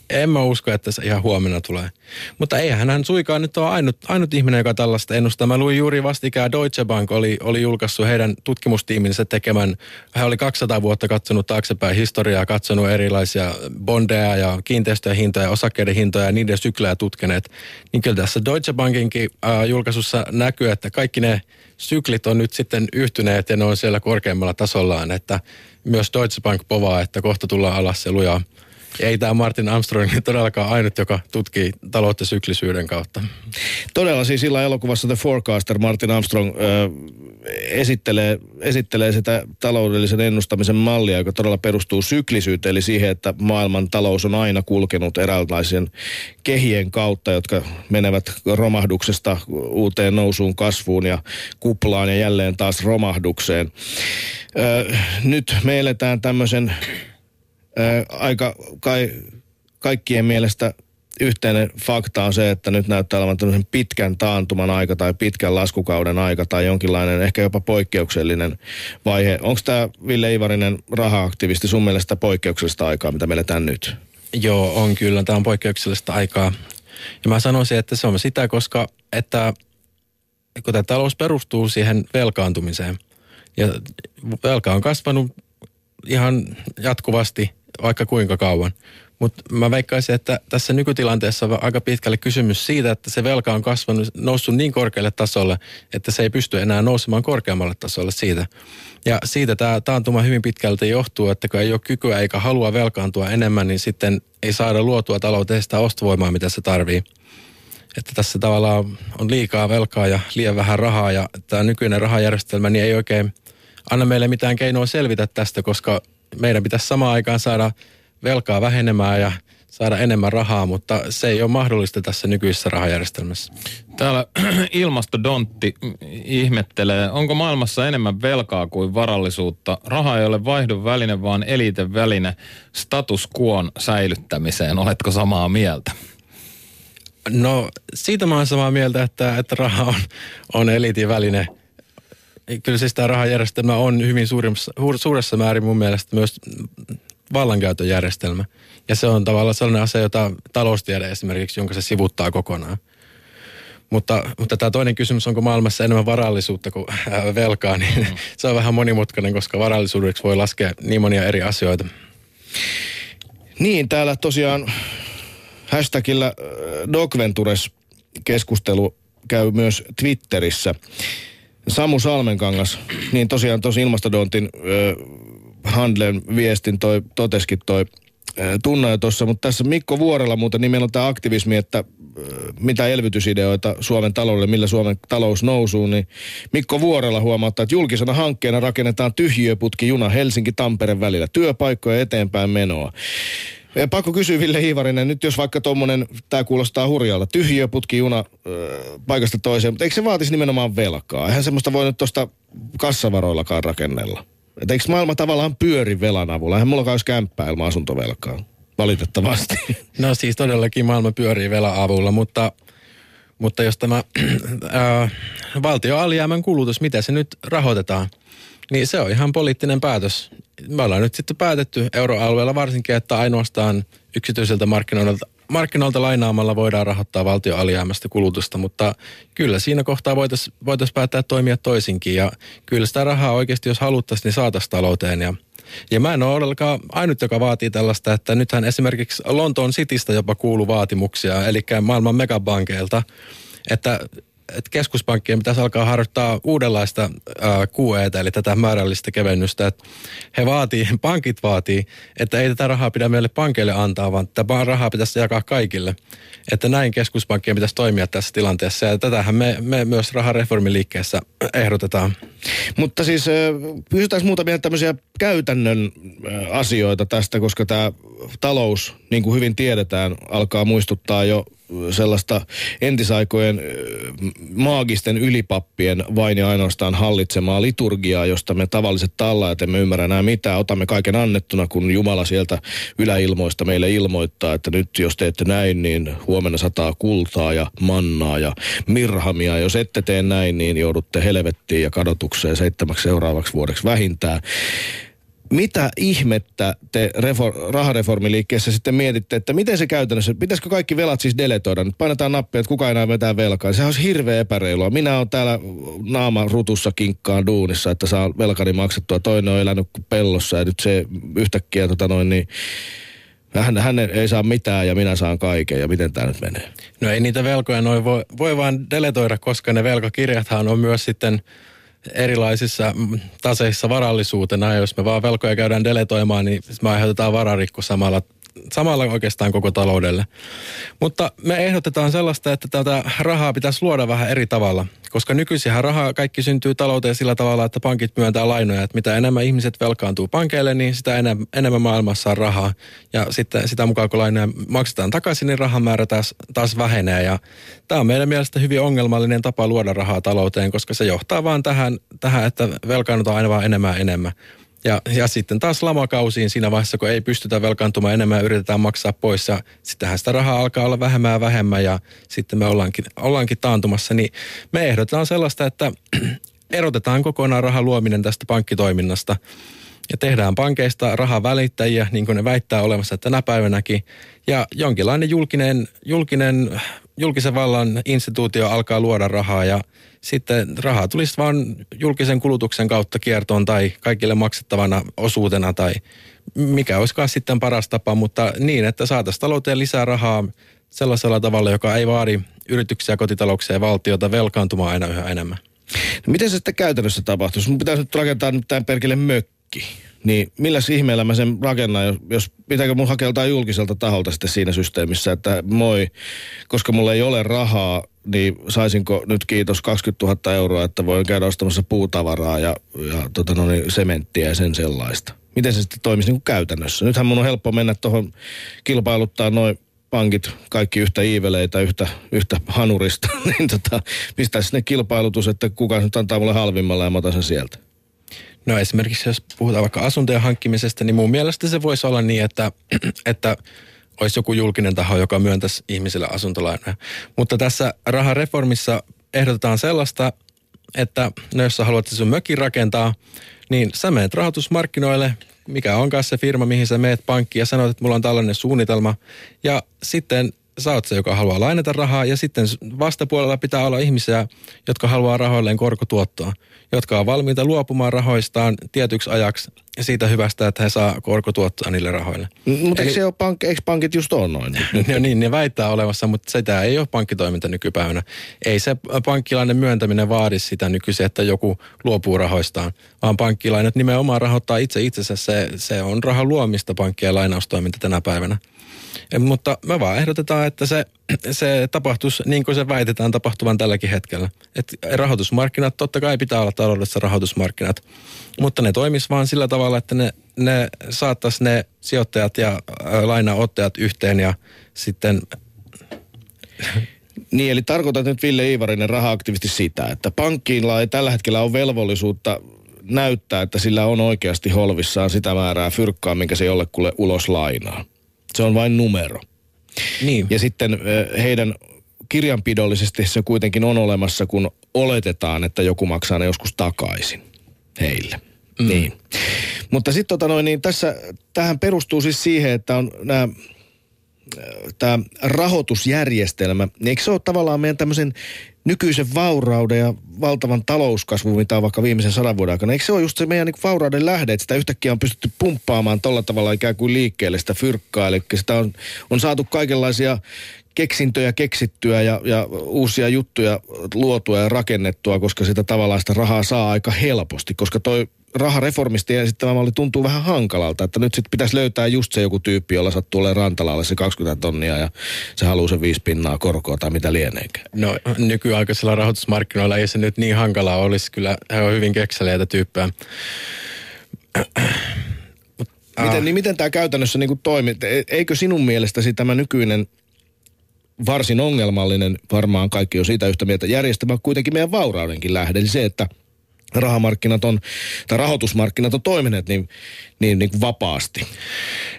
en mä usko, että se ihan huomenna tulee. Mutta eihän hän suikaan nyt ole ainut, ainut ihminen, joka tällaista ennustaa. Mä luin juuri vastikään Deutsche Bank oli, oli julkaissut heidän tutkimustiiminsä tekemään. Hän oli 200 vuotta katsonut taaksepäin historiaa, katsonut erilaisia bondeja ja kiinteistöjen hintoja, osakkeiden hintoja ja niiden syklejä tutkineet. Niin kyllä tässä Deutsche Bankinkin äh, julkaisussa näkyy, että kaikki ne syklit on nyt sitten yhtyneet ja ne on siellä korkeammalla tasollaan, että myös Deutsche Bank povaa, että kohta tullaan alas se lujaa ei tämä Martin Armstrong todellakaan ainut, joka tutkii taloutta syklisyyden kautta. Todella siis sillä elokuvassa The Forecaster Martin Armstrong ö, esittelee, esittelee sitä taloudellisen ennustamisen mallia, joka todella perustuu syklisyyteen, eli siihen, että maailman talous on aina kulkenut eräänlaisen kehien kautta, jotka menevät romahduksesta uuteen nousuun, kasvuun ja kuplaan ja jälleen taas romahdukseen. Ö, nyt me eletään tämmöisen aika kai, kaikkien mielestä yhteinen fakta on se, että nyt näyttää olevan tämmöisen pitkän taantuman aika tai pitkän laskukauden aika tai jonkinlainen ehkä jopa poikkeuksellinen vaihe. Onko tämä Ville Ivarinen raha-aktivisti sun mielestä poikkeuksellista aikaa, mitä meillä tän nyt? Joo, on kyllä. Tämä on poikkeuksellista aikaa. Ja mä sanoisin, että se on sitä, koska että kun tämä talous perustuu siihen velkaantumiseen ja velka on kasvanut ihan jatkuvasti vaikka kuinka kauan. Mutta mä veikkaisin, että tässä nykytilanteessa on aika pitkälle kysymys siitä, että se velka on kasvanut, noussut niin korkealle tasolle, että se ei pysty enää nousemaan korkeammalle tasolle siitä. Ja siitä tämä taantuma hyvin pitkälti johtuu, että kun ei ole kykyä eikä halua velkaantua enemmän, niin sitten ei saada luotua talouteen sitä ostovoimaa, mitä se tarvii. Että tässä tavallaan on liikaa velkaa ja liian vähän rahaa ja tämä nykyinen rahajärjestelmä niin ei oikein anna meille mitään keinoa selvitä tästä, koska meidän pitäisi samaan aikaan saada velkaa vähenemään ja saada enemmän rahaa, mutta se ei ole mahdollista tässä nykyisessä rahajärjestelmässä. Täällä ilmastodontti ihmettelee, onko maailmassa enemmän velkaa kuin varallisuutta. Raha ei ole vaihdon väline, vaan eliten väline status quoon säilyttämiseen. Oletko samaa mieltä? No siitä mä oon samaa mieltä, että, että raha on, on eliitin väline – kyllä siis tämä rahajärjestelmä on hyvin suuressa, suuressa määrin mun mielestä myös vallankäytön järjestelmä. Ja se on tavallaan sellainen asia, jota taloustiede esimerkiksi, jonka se sivuttaa kokonaan. Mutta, mutta tämä toinen kysymys, onko maailmassa enemmän varallisuutta kuin velkaa, niin mm. se on vähän monimutkainen, koska varallisuudeksi voi laskea niin monia eri asioita. Niin, täällä tosiaan hashtagillä äh, Dogventures keskustelu käy myös Twitterissä. Samu Salmenkangas, niin tosiaan tosi Ilmastodontin äh, Handlen viestin toi, toteskin toi tunna jo tuossa, mutta tässä Mikko Vuorella muuten, niin meillä on tämä aktivismi, että mitä elvytysideoita Suomen taloudelle, millä Suomen talous nousuu, niin Mikko Vuorella huomauttaa, että julkisena hankkeena rakennetaan tyhjiöputki juna Helsinki-Tampere välillä, työpaikkoja eteenpäin menoa. Pakko kysyä Ville Hiivarinen, nyt jos vaikka tuommoinen, tämä kuulostaa hurjalta, tyhjiöputki juna ö, paikasta toiseen, mutta eikö se vaatisi nimenomaan velkaa? Eihän semmoista voi nyt tuosta kassavaroillakaan rakennella. Et eikö maailma tavallaan pyöri velan avulla? Eihän mulla olisi kämppää ilman asuntovelkaa. Valitettavasti. No siis todellakin maailma pyörii velan avulla, mutta, mutta jos tämä valtio alijäämän kulutus, mitä se nyt rahoitetaan, niin se on ihan poliittinen päätös. Me ollaan nyt sitten päätetty euroalueella varsinkin, että ainoastaan yksityiseltä markkinoilta, markkinoilta lainaamalla voidaan rahoittaa valtio alijäämästä kulutusta, mutta kyllä siinä kohtaa voitaisiin voitais päättää toimia toisinkin. Ja kyllä sitä rahaa oikeasti, jos haluttaisiin, niin saataisiin talouteen. Ja ja mä en ole ollenkaan ainut, joka vaatii tällaista, että nythän esimerkiksi Lontoon Citystä jopa kuuluu vaatimuksia, eli maailman megabankeilta, että että keskuspankkien pitäisi alkaa harjoittaa uudenlaista QE, eli tätä määrällistä kevennystä. Että he vaatii, pankit vaatii, että ei tätä rahaa pidä meille pankeille antaa, vaan tätä rahaa pitäisi jakaa kaikille. Että näin keskuspankkien pitäisi toimia tässä tilanteessa. Ja tätähän me, me myös rahareformiliikkeessä ehdotetaan. Mutta siis pysytään muutamia tämmöisiä käytännön asioita tästä, koska tämä talous, niin kuin hyvin tiedetään, alkaa muistuttaa jo sellaista entisaikojen maagisten ylipappien vain ja ainoastaan hallitsemaa liturgiaa, josta me tavalliset tallaajat emme ymmärrä enää mitään. Otamme kaiken annettuna, kun Jumala sieltä yläilmoista meille ilmoittaa, että nyt jos teette näin, niin huomenna sataa kultaa ja mannaa ja mirhamia. Jos ette tee näin, niin joudutte helvettiin ja kadotukseen seitsemäksi seuraavaksi vuodeksi vähintään mitä ihmettä te refor- rahareformiliikkeessä sitten mietitte, että miten se käytännössä, pitäisikö kaikki velat siis deletoida? Nyt painetaan nappia, että kuka enää vetää velkaa. Sehän olisi hirveä epäreilua. Minä olen täällä naama rutussa kinkkaan duunissa, että saa velkani maksettua. Toinen on elänyt pellossa ja nyt se yhtäkkiä tota noin niin hän, hän ei saa mitään ja minä saan kaiken ja miten tämä nyt menee? No ei niitä velkoja noin voi, voi vaan deletoida, koska ne velkakirjathan on myös sitten erilaisissa taseissa varallisuutena. Ja jos me vaan velkoja käydään deletoimaan, niin me aiheutetaan vararikko samalla samalla oikeastaan koko taloudelle. Mutta me ehdotetaan sellaista, että tätä rahaa pitäisi luoda vähän eri tavalla, koska nykyisinhän rahaa kaikki syntyy talouteen sillä tavalla, että pankit myöntää lainoja, että mitä enemmän ihmiset velkaantuu pankeille, niin sitä enemmän, maailmassa on rahaa. Ja sitten sitä mukaan, kun lainoja maksetaan takaisin, niin rahan määrä taas, taas vähenee. Ja tämä on meidän mielestä hyvin ongelmallinen tapa luoda rahaa talouteen, koska se johtaa vaan tähän, tähän että velkaannutaan aina vaan enemmän enemmän. Ja, ja sitten taas lamakausiin siinä vaiheessa, kun ei pystytä velkaantumaan enemmän yritetään maksaa pois. Ja sittenhän sitä rahaa alkaa olla vähemmän ja vähemmän ja sitten me ollaankin, ollaankin taantumassa. Niin me ehdotetaan sellaista, että erotetaan kokonaan rahan luominen tästä pankkitoiminnasta. Ja tehdään pankeista rahan välittäjiä, niin kuin ne väittää olemassa tänä päivänäkin. Ja jonkinlainen julkinen, julkinen, julkisen vallan instituutio alkaa luoda rahaa ja sitten rahaa tulisi vain julkisen kulutuksen kautta kiertoon tai kaikille maksettavana osuutena tai mikä olisikaan sitten paras tapa, mutta niin, että saataisiin talouteen lisää rahaa sellaisella tavalla, joka ei vaadi yrityksiä, kotitalouksia ja valtiota velkaantumaan aina yhä enemmän. No miten se sitten käytännössä tapahtuisi? Mun pitäisi nyt rakentaa nyt tämän perkele mökki. Niin millä ihmeellä mä sen rakennan, jos, jos pitääkö mun hakea julkiselta taholta sitten siinä systeemissä, että moi, koska mulla ei ole rahaa, niin saisinko nyt kiitos 20 000 euroa, että voin käydä ostamassa puutavaraa ja, ja tota no niin, sementtiä ja sen sellaista. Miten se sitten toimisi niin kuin käytännössä? Nythän mun on helppo mennä tuohon kilpailuttaa noin pankit, kaikki yhtä iiveleitä, yhtä, yhtä hanurista, niin tota, pistää sinne kilpailutus, että kuka nyt antaa mulle halvimmalla ja mä otan sen sieltä. No esimerkiksi jos puhutaan vaikka asuntojen hankkimisesta, niin mun mielestä se voisi olla niin, että, että olisi joku julkinen taho, joka myöntäisi ihmisille asuntolainoja. Mutta tässä rahareformissa ehdotetaan sellaista, että no jos sä haluat sun mökin rakentaa, niin sä menet rahoitusmarkkinoille, mikä onkaan se firma, mihin sä meet pankkiin ja sanot, että mulla on tällainen suunnitelma. Ja sitten sä oot se, joka haluaa lainata rahaa ja sitten vastapuolella pitää olla ihmisiä, jotka haluaa rahoilleen korkotuottoa, jotka on valmiita luopumaan rahoistaan tietyksi ajaksi siitä hyvästä, että he saa korkotuottoa niille rahoille. Mutta eikö, se ole pank, eikö pankit just on noin? no niin, ne väittää olevassa, mutta sitä ei ole pankkitoiminta nykypäivänä. Ei se pankkilainen myöntäminen vaadi sitä nykyisin, että joku luopuu rahoistaan, vaan pankkilainet nimenomaan rahoittaa itse itsensä. Se, se on rahan luomista pankkien lainaustoiminta tänä päivänä. Mutta me vaan ehdotetaan, että se, se tapahtuisi niin kuin se väitetään tapahtuvan tälläkin hetkellä. Et rahoitusmarkkinat, totta kai pitää olla taloudessa rahoitusmarkkinat, mutta ne toimis vaan sillä tavalla, että ne, ne saattaisi ne sijoittajat ja lainaottajat yhteen ja sitten... Niin, eli tarkoitat nyt Ville Iivarinen raha-aktiivisesti sitä, että pankkiilla ei tällä hetkellä ole velvollisuutta näyttää, että sillä on oikeasti holvissaan sitä määrää fyrkkaa, minkä se jollekulle ulos lainaa. Se on vain numero. Niin. Ja sitten heidän kirjanpidollisesti se kuitenkin on olemassa, kun oletetaan, että joku maksaa ne joskus takaisin heille. Mm. Niin. Mutta sitten tota noin, niin tässä, tähän perustuu siis siihen, että on nämä tämä rahoitusjärjestelmä, niin eikö se ole tavallaan meidän tämmöisen nykyisen vaurauden ja valtavan talouskasvun, mitä on vaikka viimeisen sadan vuoden aikana. Eikö se ole just se meidän niin vaurauden lähde, että sitä yhtäkkiä on pystytty pumppaamaan tolla tavalla ikään kuin liikkeelle sitä fyrkkaa. Eli sitä on, on saatu kaikenlaisia keksintöjä keksittyä ja, ja uusia juttuja luotua ja rakennettua, koska sitä tavallaan sitä rahaa saa aika helposti, koska toi rahareformisti esittämä malli tuntuu vähän hankalalta, että nyt sitten pitäisi löytää just se joku tyyppi, jolla sattuu olemaan rantalalle se 20 tonnia ja se haluaa se viisi pinnaa korkoa tai mitä lieneekään. No nykyaikaisella rahoitusmarkkinoilla ei se nyt niin hankalaa olisi, kyllä he on hyvin kekseleitä tyyppejä. Miten, niin miten tämä käytännössä niin toimii? Eikö sinun mielestäsi tämä nykyinen varsin ongelmallinen, varmaan kaikki on siitä yhtä mieltä, järjestelmä kuitenkin meidän vauraudenkin lähde. Eli se, että rahamarkkinat on, tai rahoitusmarkkinat on toimineet niin, niin, niin vapaasti.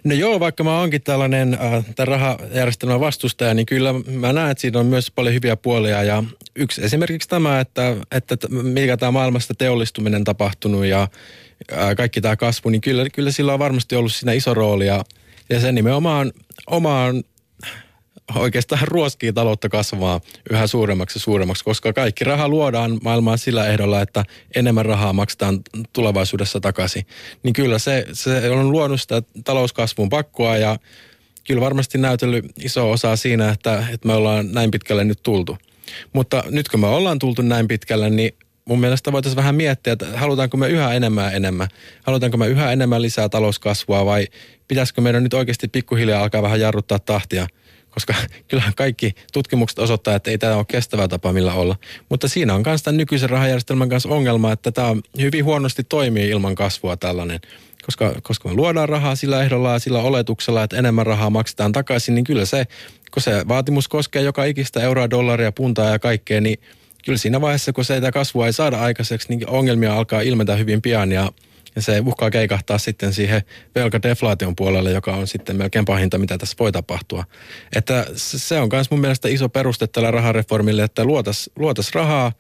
No joo, vaikka mä oonkin tällainen äh, rahajärjestelmän vastustaja, niin kyllä mä näen, että siinä on myös paljon hyviä puolia. Ja yksi esimerkiksi tämä, että, että mikä tämä maailmasta teollistuminen tapahtunut ja äh, kaikki tämä kasvu, niin kyllä, kyllä sillä on varmasti ollut siinä iso rooli. Ja, ja se nimenomaan omaan oikeastaan ruoskii taloutta kasvaa yhä suuremmaksi ja suuremmaksi, koska kaikki raha luodaan maailmaan sillä ehdolla, että enemmän rahaa maksetaan tulevaisuudessa takaisin. Niin kyllä se, se on luonut sitä talouskasvun pakkoa ja kyllä varmasti näytellyt iso osa siinä, että, että me ollaan näin pitkälle nyt tultu. Mutta nyt kun me ollaan tultu näin pitkälle, niin mun mielestä voitaisiin vähän miettiä, että halutaanko me yhä enemmän ja enemmän. Halutaanko me yhä enemmän lisää talouskasvua vai pitäisikö meidän nyt oikeasti pikkuhiljaa alkaa vähän jarruttaa tahtia – koska kyllähän kaikki tutkimukset osoittaa, että ei tämä ole kestävä tapa millä olla. Mutta siinä on myös tämän nykyisen rahajärjestelmän kanssa ongelma, että tämä hyvin huonosti toimii ilman kasvua tällainen. Koska, koska me luodaan rahaa sillä ehdolla ja sillä oletuksella, että enemmän rahaa maksetaan takaisin, niin kyllä se, kun se vaatimus koskee joka ikistä euroa, dollaria, puntaa ja kaikkea, niin kyllä siinä vaiheessa, kun se kasvua ei saada aikaiseksi, niin ongelmia alkaa ilmetä hyvin pian ja ja se uhkaa keikahtaa sitten siihen velkadeflaation puolelle, joka on sitten melkein pahinta, mitä tässä voi tapahtua. Että se on myös mun mielestä iso peruste tällä rahareformille, että luotas, luotas rahaa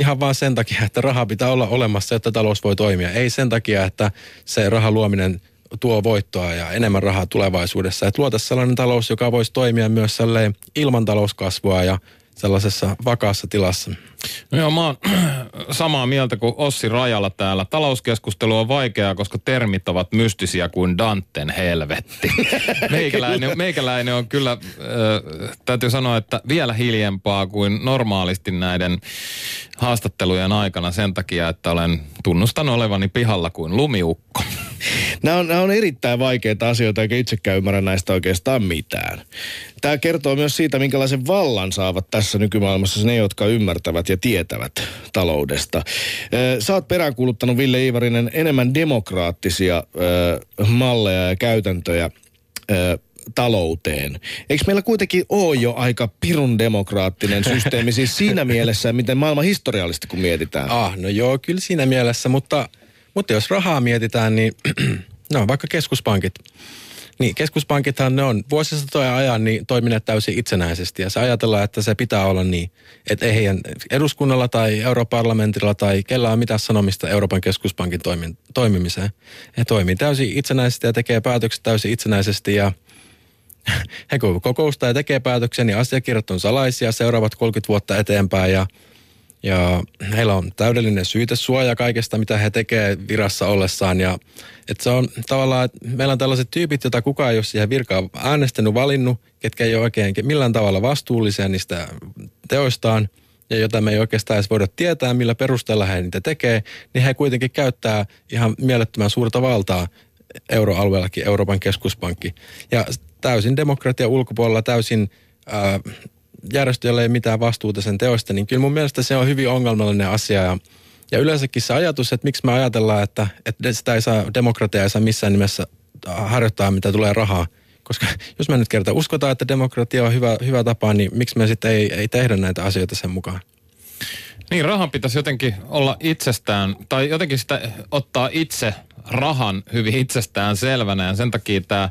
ihan vaan sen takia, että raha pitää olla olemassa, että talous voi toimia. Ei sen takia, että se rahan luominen tuo voittoa ja enemmän rahaa tulevaisuudessa. Että luotaisiin sellainen talous, joka voisi toimia myös ilman talouskasvua ja sellaisessa vakaassa tilassa. No joo, mä oon samaa mieltä kuin Ossi Rajala täällä. Talouskeskustelu on vaikeaa, koska termit ovat mystisiä kuin Danten helvetti. Meikäläinen, meikäläinen on kyllä, äh, täytyy sanoa, että vielä hiljempaa kuin normaalisti näiden haastattelujen aikana sen takia, että olen tunnustan olevani pihalla kuin lumiukko. Nämä on, nämä on erittäin vaikeita asioita, eikä itsekään ymmärrä näistä oikeastaan mitään. Tämä kertoo myös siitä, minkälaisen vallan saavat tässä nykymaailmassa ne, jotka ymmärtävät ja tietävät taloudesta. Sä oot peräänkuuluttanut, Ville Iivarinen, enemmän demokraattisia malleja ja käytäntöjä talouteen. Eikö meillä kuitenkin ole jo aika pirun demokraattinen systeemi siis siinä mielessä, miten maailman historiallisesti kun mietitään? Ah, no joo, kyllä siinä mielessä, mutta, mutta jos rahaa mietitään, niin no vaikka keskuspankit. Niin, keskuspankithan ne on vuosisatoja ajan niin toimineet täysin itsenäisesti ja se ajatellaan, että se pitää olla niin, että ei heidän eduskunnalla tai europarlamentilla tai kellään mitään sanomista Euroopan keskuspankin toimimiseen. He toimii täysin itsenäisesti ja tekee päätökset täysin itsenäisesti ja he kun kokoustaa ja tekee päätöksiä, niin asiakirjat on salaisia seuraavat 30 vuotta eteenpäin ja, ja heillä on täydellinen syytesuoja kaikesta, mitä he tekee virassa ollessaan. Ja, että se on tavallaan, että meillä on tällaiset tyypit, joita kukaan ei ole siihen virkaan äänestänyt, valinnut, ketkä ei ole oikein millään tavalla vastuullisia niistä teoistaan – ja jota me ei oikeastaan edes voida tietää, millä perusteella he niitä tekee, niin he kuitenkin käyttää ihan mielettömän suurta valtaa euroalueellakin, Euroopan keskuspankki. Ja täysin demokratia ulkopuolella, täysin ää, järjestöllä ei mitään vastuuta sen teosta, niin kyllä mun mielestä se on hyvin ongelmallinen asia. Ja, ja yleensäkin se ajatus, että miksi me ajatellaan, että, että sitä ei saa, demokratia ei saa missään nimessä harjoittaa, mitä tulee rahaa – koska jos me nyt kerta uskotaan, että demokratia on hyvä, hyvä tapa, niin miksi me sitten ei, ei tehdä näitä asioita sen mukaan? Niin, rahan pitäisi jotenkin olla itsestään, tai jotenkin sitä ottaa itse rahan hyvin itsestään selvänä. Ja sen takia tämä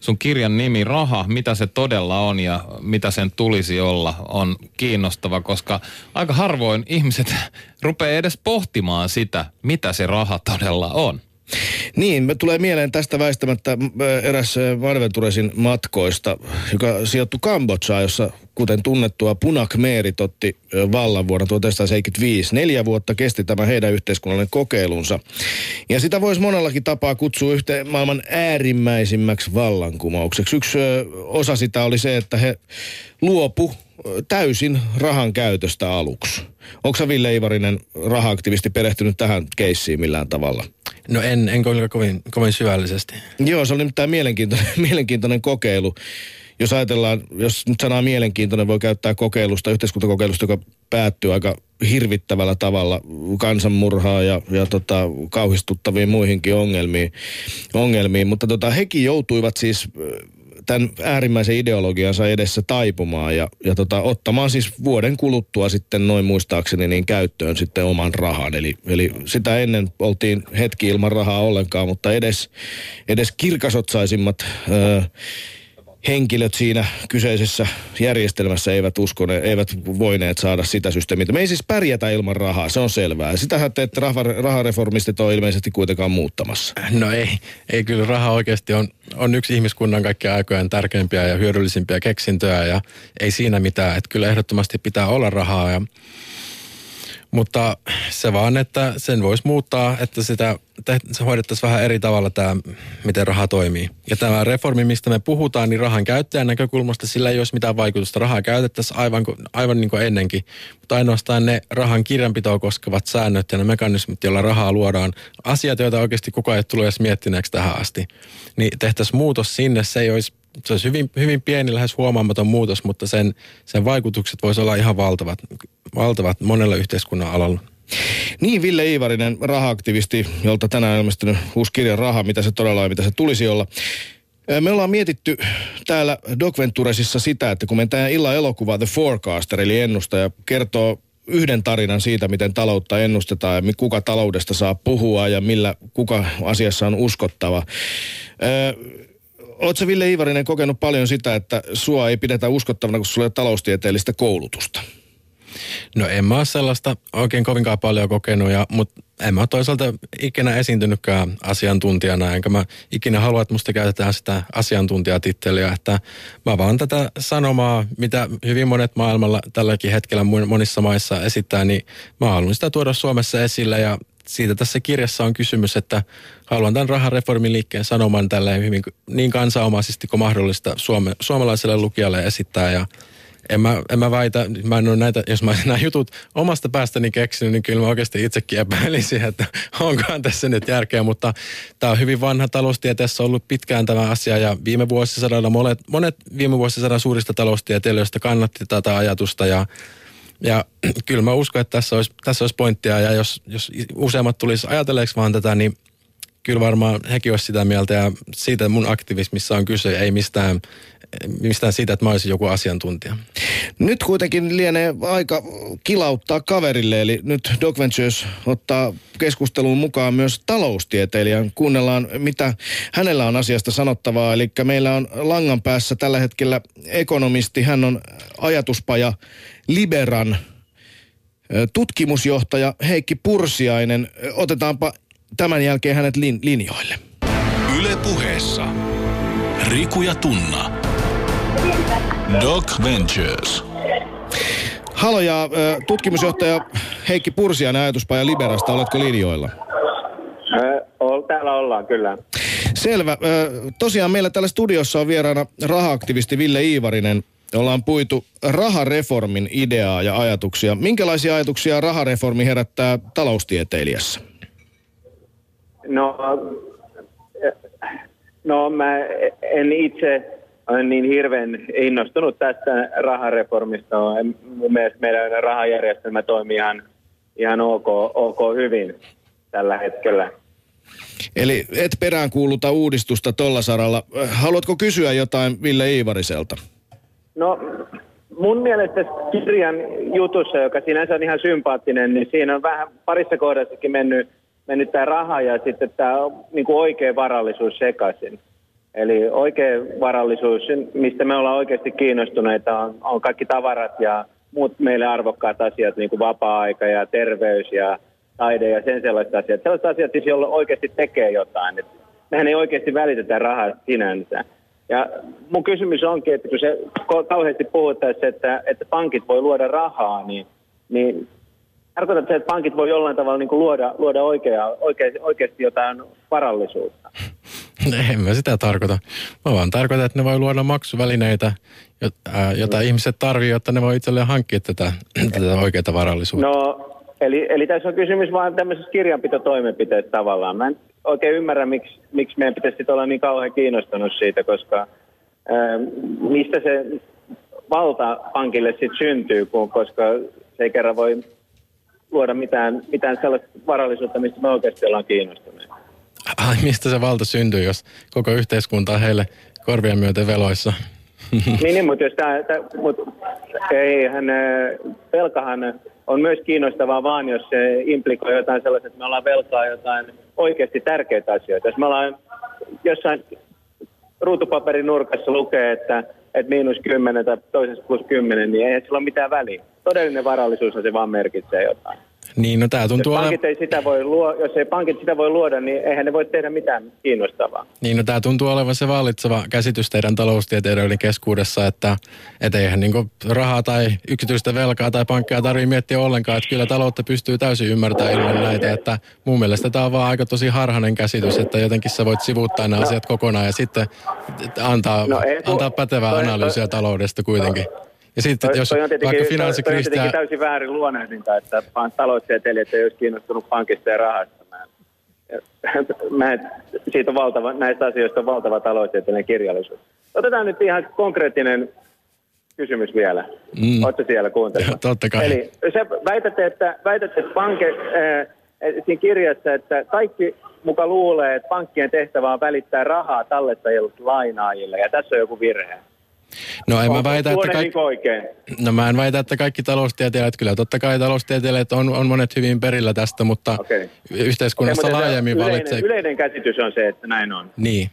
sun kirjan nimi Raha, mitä se todella on ja mitä sen tulisi olla, on kiinnostava, koska aika harvoin ihmiset rupeaa edes pohtimaan sitä, mitä se raha todella on. Niin, me tulee mieleen tästä väistämättä eräs Marventuresin matkoista, joka sijoittui Kambodsaan, jossa kuten tunnettua Punak Meerit otti vallan vuonna 1975. Neljä vuotta kesti tämä heidän yhteiskunnallinen kokeilunsa. Ja sitä voisi monellakin tapaa kutsua yhteen maailman äärimmäisimmäksi vallankumoukseksi. Yksi osa sitä oli se, että he luopu täysin rahan käytöstä aluksi. Onko Ville Ivarinen rahaaktivisti perehtynyt tähän keissiin millään tavalla? No en, en kyllä kovin, kovin syvällisesti. Joo, se oli nimittäin mielenkiintoinen, mielenkiintoinen kokeilu. Jos ajatellaan, jos nyt sanaa mielenkiintoinen voi käyttää kokeilusta, yhteiskuntakokeilusta, joka päättyy aika hirvittävällä tavalla kansanmurhaa ja, ja tota, kauhistuttaviin muihinkin ongelmiin. ongelmiin. Mutta tota, hekin joutuivat siis tämän äärimmäisen ideologiansa edessä taipumaan ja, ja tota, ottamaan siis vuoden kuluttua sitten noin muistaakseni niin käyttöön sitten oman rahan. Eli, eli sitä ennen oltiin hetki ilman rahaa ollenkaan, mutta edes, edes kirkasotsaisimmat öö, henkilöt siinä kyseisessä järjestelmässä eivät uskone, eivät voineet saada sitä systeemiä. Me ei siis pärjätä ilman rahaa, se on selvää. Sitähän te, että rahareformistit on ilmeisesti kuitenkaan muuttamassa. No ei, ei kyllä raha oikeasti on, on yksi ihmiskunnan kaikkien aikojen tärkeimpiä ja hyödyllisimpiä keksintöjä ja ei siinä mitään. Että kyllä ehdottomasti pitää olla rahaa ja mutta se vaan, että sen voisi muuttaa, että sitä se hoidettaisiin vähän eri tavalla tämä, miten raha toimii. Ja tämä reformi, mistä me puhutaan, niin rahan käyttäjän näkökulmasta sillä ei olisi mitään vaikutusta. Rahaa käytettäisiin aivan, aivan niin kuin ennenkin, mutta ainoastaan ne rahan kirjanpitoa koskevat säännöt ja ne mekanismit, joilla rahaa luodaan, asiat, joita oikeasti kukaan ei tule edes miettineeksi tähän asti, niin tehtäisiin muutos sinne. Se ei olisi se olisi hyvin, hyvin pieni, lähes huomaamaton muutos, mutta sen, sen vaikutukset voisivat olla ihan valtavat, valtavat monella yhteiskunnan alalla. Niin, Ville Iivarinen, rahaaktivisti, jolta tänään on ilmestynyt uusi kirja Raha, mitä se todella on, mitä se tulisi olla. Me ollaan mietitty täällä Doc Venturesissa sitä, että kun tämä illan elokuva The Forecaster, eli ennustaja, kertoo yhden tarinan siitä, miten taloutta ennustetaan ja kuka taloudesta saa puhua ja millä kuka asiassa on uskottava. Oletko Ville Iivarinen kokenut paljon sitä, että sua ei pidetä uskottavana, kun sulla ei ole taloustieteellistä koulutusta? No en mä ole sellaista oikein kovinkaan paljon kokenut, ja, mutta en mä toisaalta ikinä esiintynytkään asiantuntijana, enkä mä ikinä halua, että musta käytetään sitä asiantuntijatitteliä, että mä vaan tätä sanomaa, mitä hyvin monet maailmalla tälläkin hetkellä monissa maissa esittää, niin mä haluan sitä tuoda Suomessa esille ja siitä tässä kirjassa on kysymys, että haluan tämän rahareformin liikkeen sanoman tälleen hyvin niin kansanomaisesti kuin mahdollista suome, suomalaiselle lukijalle esittää. Ja en mä, en mä väitä, mä en ole näitä, jos mä nämä jutut omasta päästäni keksinyt, niin kyllä mä oikeasti itsekin epäilisin, että onkohan tässä nyt järkeä, mutta tämä on hyvin vanha taloustieteessä ollut pitkään tämä asia ja viime vuosisadalla monet, monet viime vuosisadan suurista taloustieteilijöistä kannatti tätä ajatusta ja ja kyllä mä uskon, että tässä olisi, tässä olisi pointtia. Ja jos, jos useammat tulisi ajatelleeksi vaan tätä, niin kyllä varmaan hekin olisi sitä mieltä. Ja siitä mun aktivismissa on kyse, ei mistään, mistään siitä, että mä olisin joku asiantuntija. Nyt kuitenkin lienee aika kilauttaa kaverille, eli nyt Doc Ventures ottaa keskusteluun mukaan myös taloustieteilijän. Kuunnellaan, mitä hänellä on asiasta sanottavaa. Eli meillä on langan päässä tällä hetkellä ekonomisti, hän on ajatuspaja Liberan tutkimusjohtaja Heikki Pursiainen. Otetaanpa tämän jälkeen hänet lin- linjoille. Yle puheessa. Riku ja Tunna. Doc Ventures. Halo ja tutkimusjohtaja Heikki Pursiainen ajatuspaja Liberasta, oletko linjoilla? Ol, täällä ollaan kyllä. Selvä. Tosiaan meillä täällä studiossa on vieraana rahaaktivisti Ville Iivarinen. Ollaan puitu rahareformin ideaa ja ajatuksia. Minkälaisia ajatuksia rahareformi herättää taloustieteilijässä? No, no mä en itse ole niin hirveän innostunut tästä rahareformista. Mun mielestä meidän rahajärjestelmä toimii ihan, ihan ok, ok hyvin tällä hetkellä. Eli et peräänkuuluta uudistusta tolla saralla. Haluatko kysyä jotain Ville Iivariselta? No mun mielestä kirjan jutussa, joka sinänsä on ihan sympaattinen, niin siinä on vähän parissa kohdassakin mennyt, mennyt tämä raha ja sitten tämä niin kuin oikea varallisuus sekaisin. Eli oikea varallisuus, mistä me ollaan oikeasti kiinnostuneita, on, on kaikki tavarat ja muut meille arvokkaat asiat, niin kuin vapaa-aika ja terveys ja taide ja sen sellaiset asiat. Sellaiset asiat siis, joilla oikeasti tekee jotain. Et mehän ei oikeasti välitetä rahaa sinänsä. Ja mun kysymys onkin, että kun se kauheasti puhuttaisiin, että, että pankit voi luoda rahaa, niin, niin tarkoitatko se, että pankit voi jollain tavalla niin kuin luoda, luoda oikea, oikea, oikeasti jotain varallisuutta? En mä sitä tarkoita. Mä vaan tarkoitan, että ne voi luoda maksuvälineitä, joita mm. ihmiset tarvii, jotta ne voi itselleen hankkia tätä, tätä oikeaa varallisuutta. No, eli, eli tässä on kysymys vaan tämmöisestä kirjanpitotoimenpiteestä tavallaan. Mä en oikein ymmärrä, miksi, miksi meidän pitäisi olla niin kauhean kiinnostunut siitä, koska ää, mistä se valta pankille sitten syntyy, kun, koska se ei kerran voi luoda mitään, mitään sellaista varallisuutta, mistä me oikeasti ollaan kiinnostuneita. Ai, mistä se valta syntyy, jos koko yhteiskunta on heille korvien myöten veloissa? niin, niin, mutta jos tämä, tämä mut, eihän, velkahan on myös kiinnostavaa vaan, jos se implikoi jotain sellaista, että me ollaan velkaa jotain oikeasti tärkeitä asioita. Jos me ollaan jossain ruutupaperin nurkassa lukee, että, että miinus 10 tai toisessa plus 10, niin ei sillä ole mitään väliä. Todellinen varallisuus se vaan merkitsee jotain. Niin, no tämä tuntuu jos pankit ei sitä voi luo, jos ei pankit sitä voi luoda, niin eihän ne voi tehdä mitään kiinnostavaa. Niin, no tämä tuntuu olevan se vallitseva käsitys teidän taloustieteilijöiden keskuudessa, että et eihän niinku rahaa tai yksityistä velkaa tai pankkia tarvitse miettiä ollenkaan, että kyllä taloutta pystyy täysin ymmärtämään ilman näitä, että mun mielestä tämä on vaan aika tosi harhainen käsitys, että jotenkin sä voit sivuuttaa nämä no. asiat kokonaan ja sitten antaa, no, ei, antaa pätevää toi, analyysiä toi, taloudesta kuitenkin. No ja sitten toi, jos toi on vaikka finanssikriisi... Toi on täysin väärin luonnehdinta, että taloustieteilijät ei olisi kiinnostunut pankista ja rahasta. Mä, mä, siitä on valtava, näistä asioista on valtava taloustieteellinen kirjallisuus. Otetaan nyt ihan konkreettinen kysymys vielä. Mm. Oletko siellä kuuntelemassa? Totta kai. Eli sä väitätte, että, väitätte, että panke, äh, siinä kirjassa, että kaikki muka luulee, että pankkien tehtävä on välittää rahaa tallettajille lainaajille, ja tässä on joku virhe. No en mä väitä, että kaikki... oikein? No mä en väitä, että kaikki taloustieteilijät, kyllä totta kai taloustieteilijät on, on monet hyvin perillä tästä, mutta okay. yhteiskunnassa okay, laajemmin yleinen, valitsee... Yleinen käsitys on se, että näin on. Niin.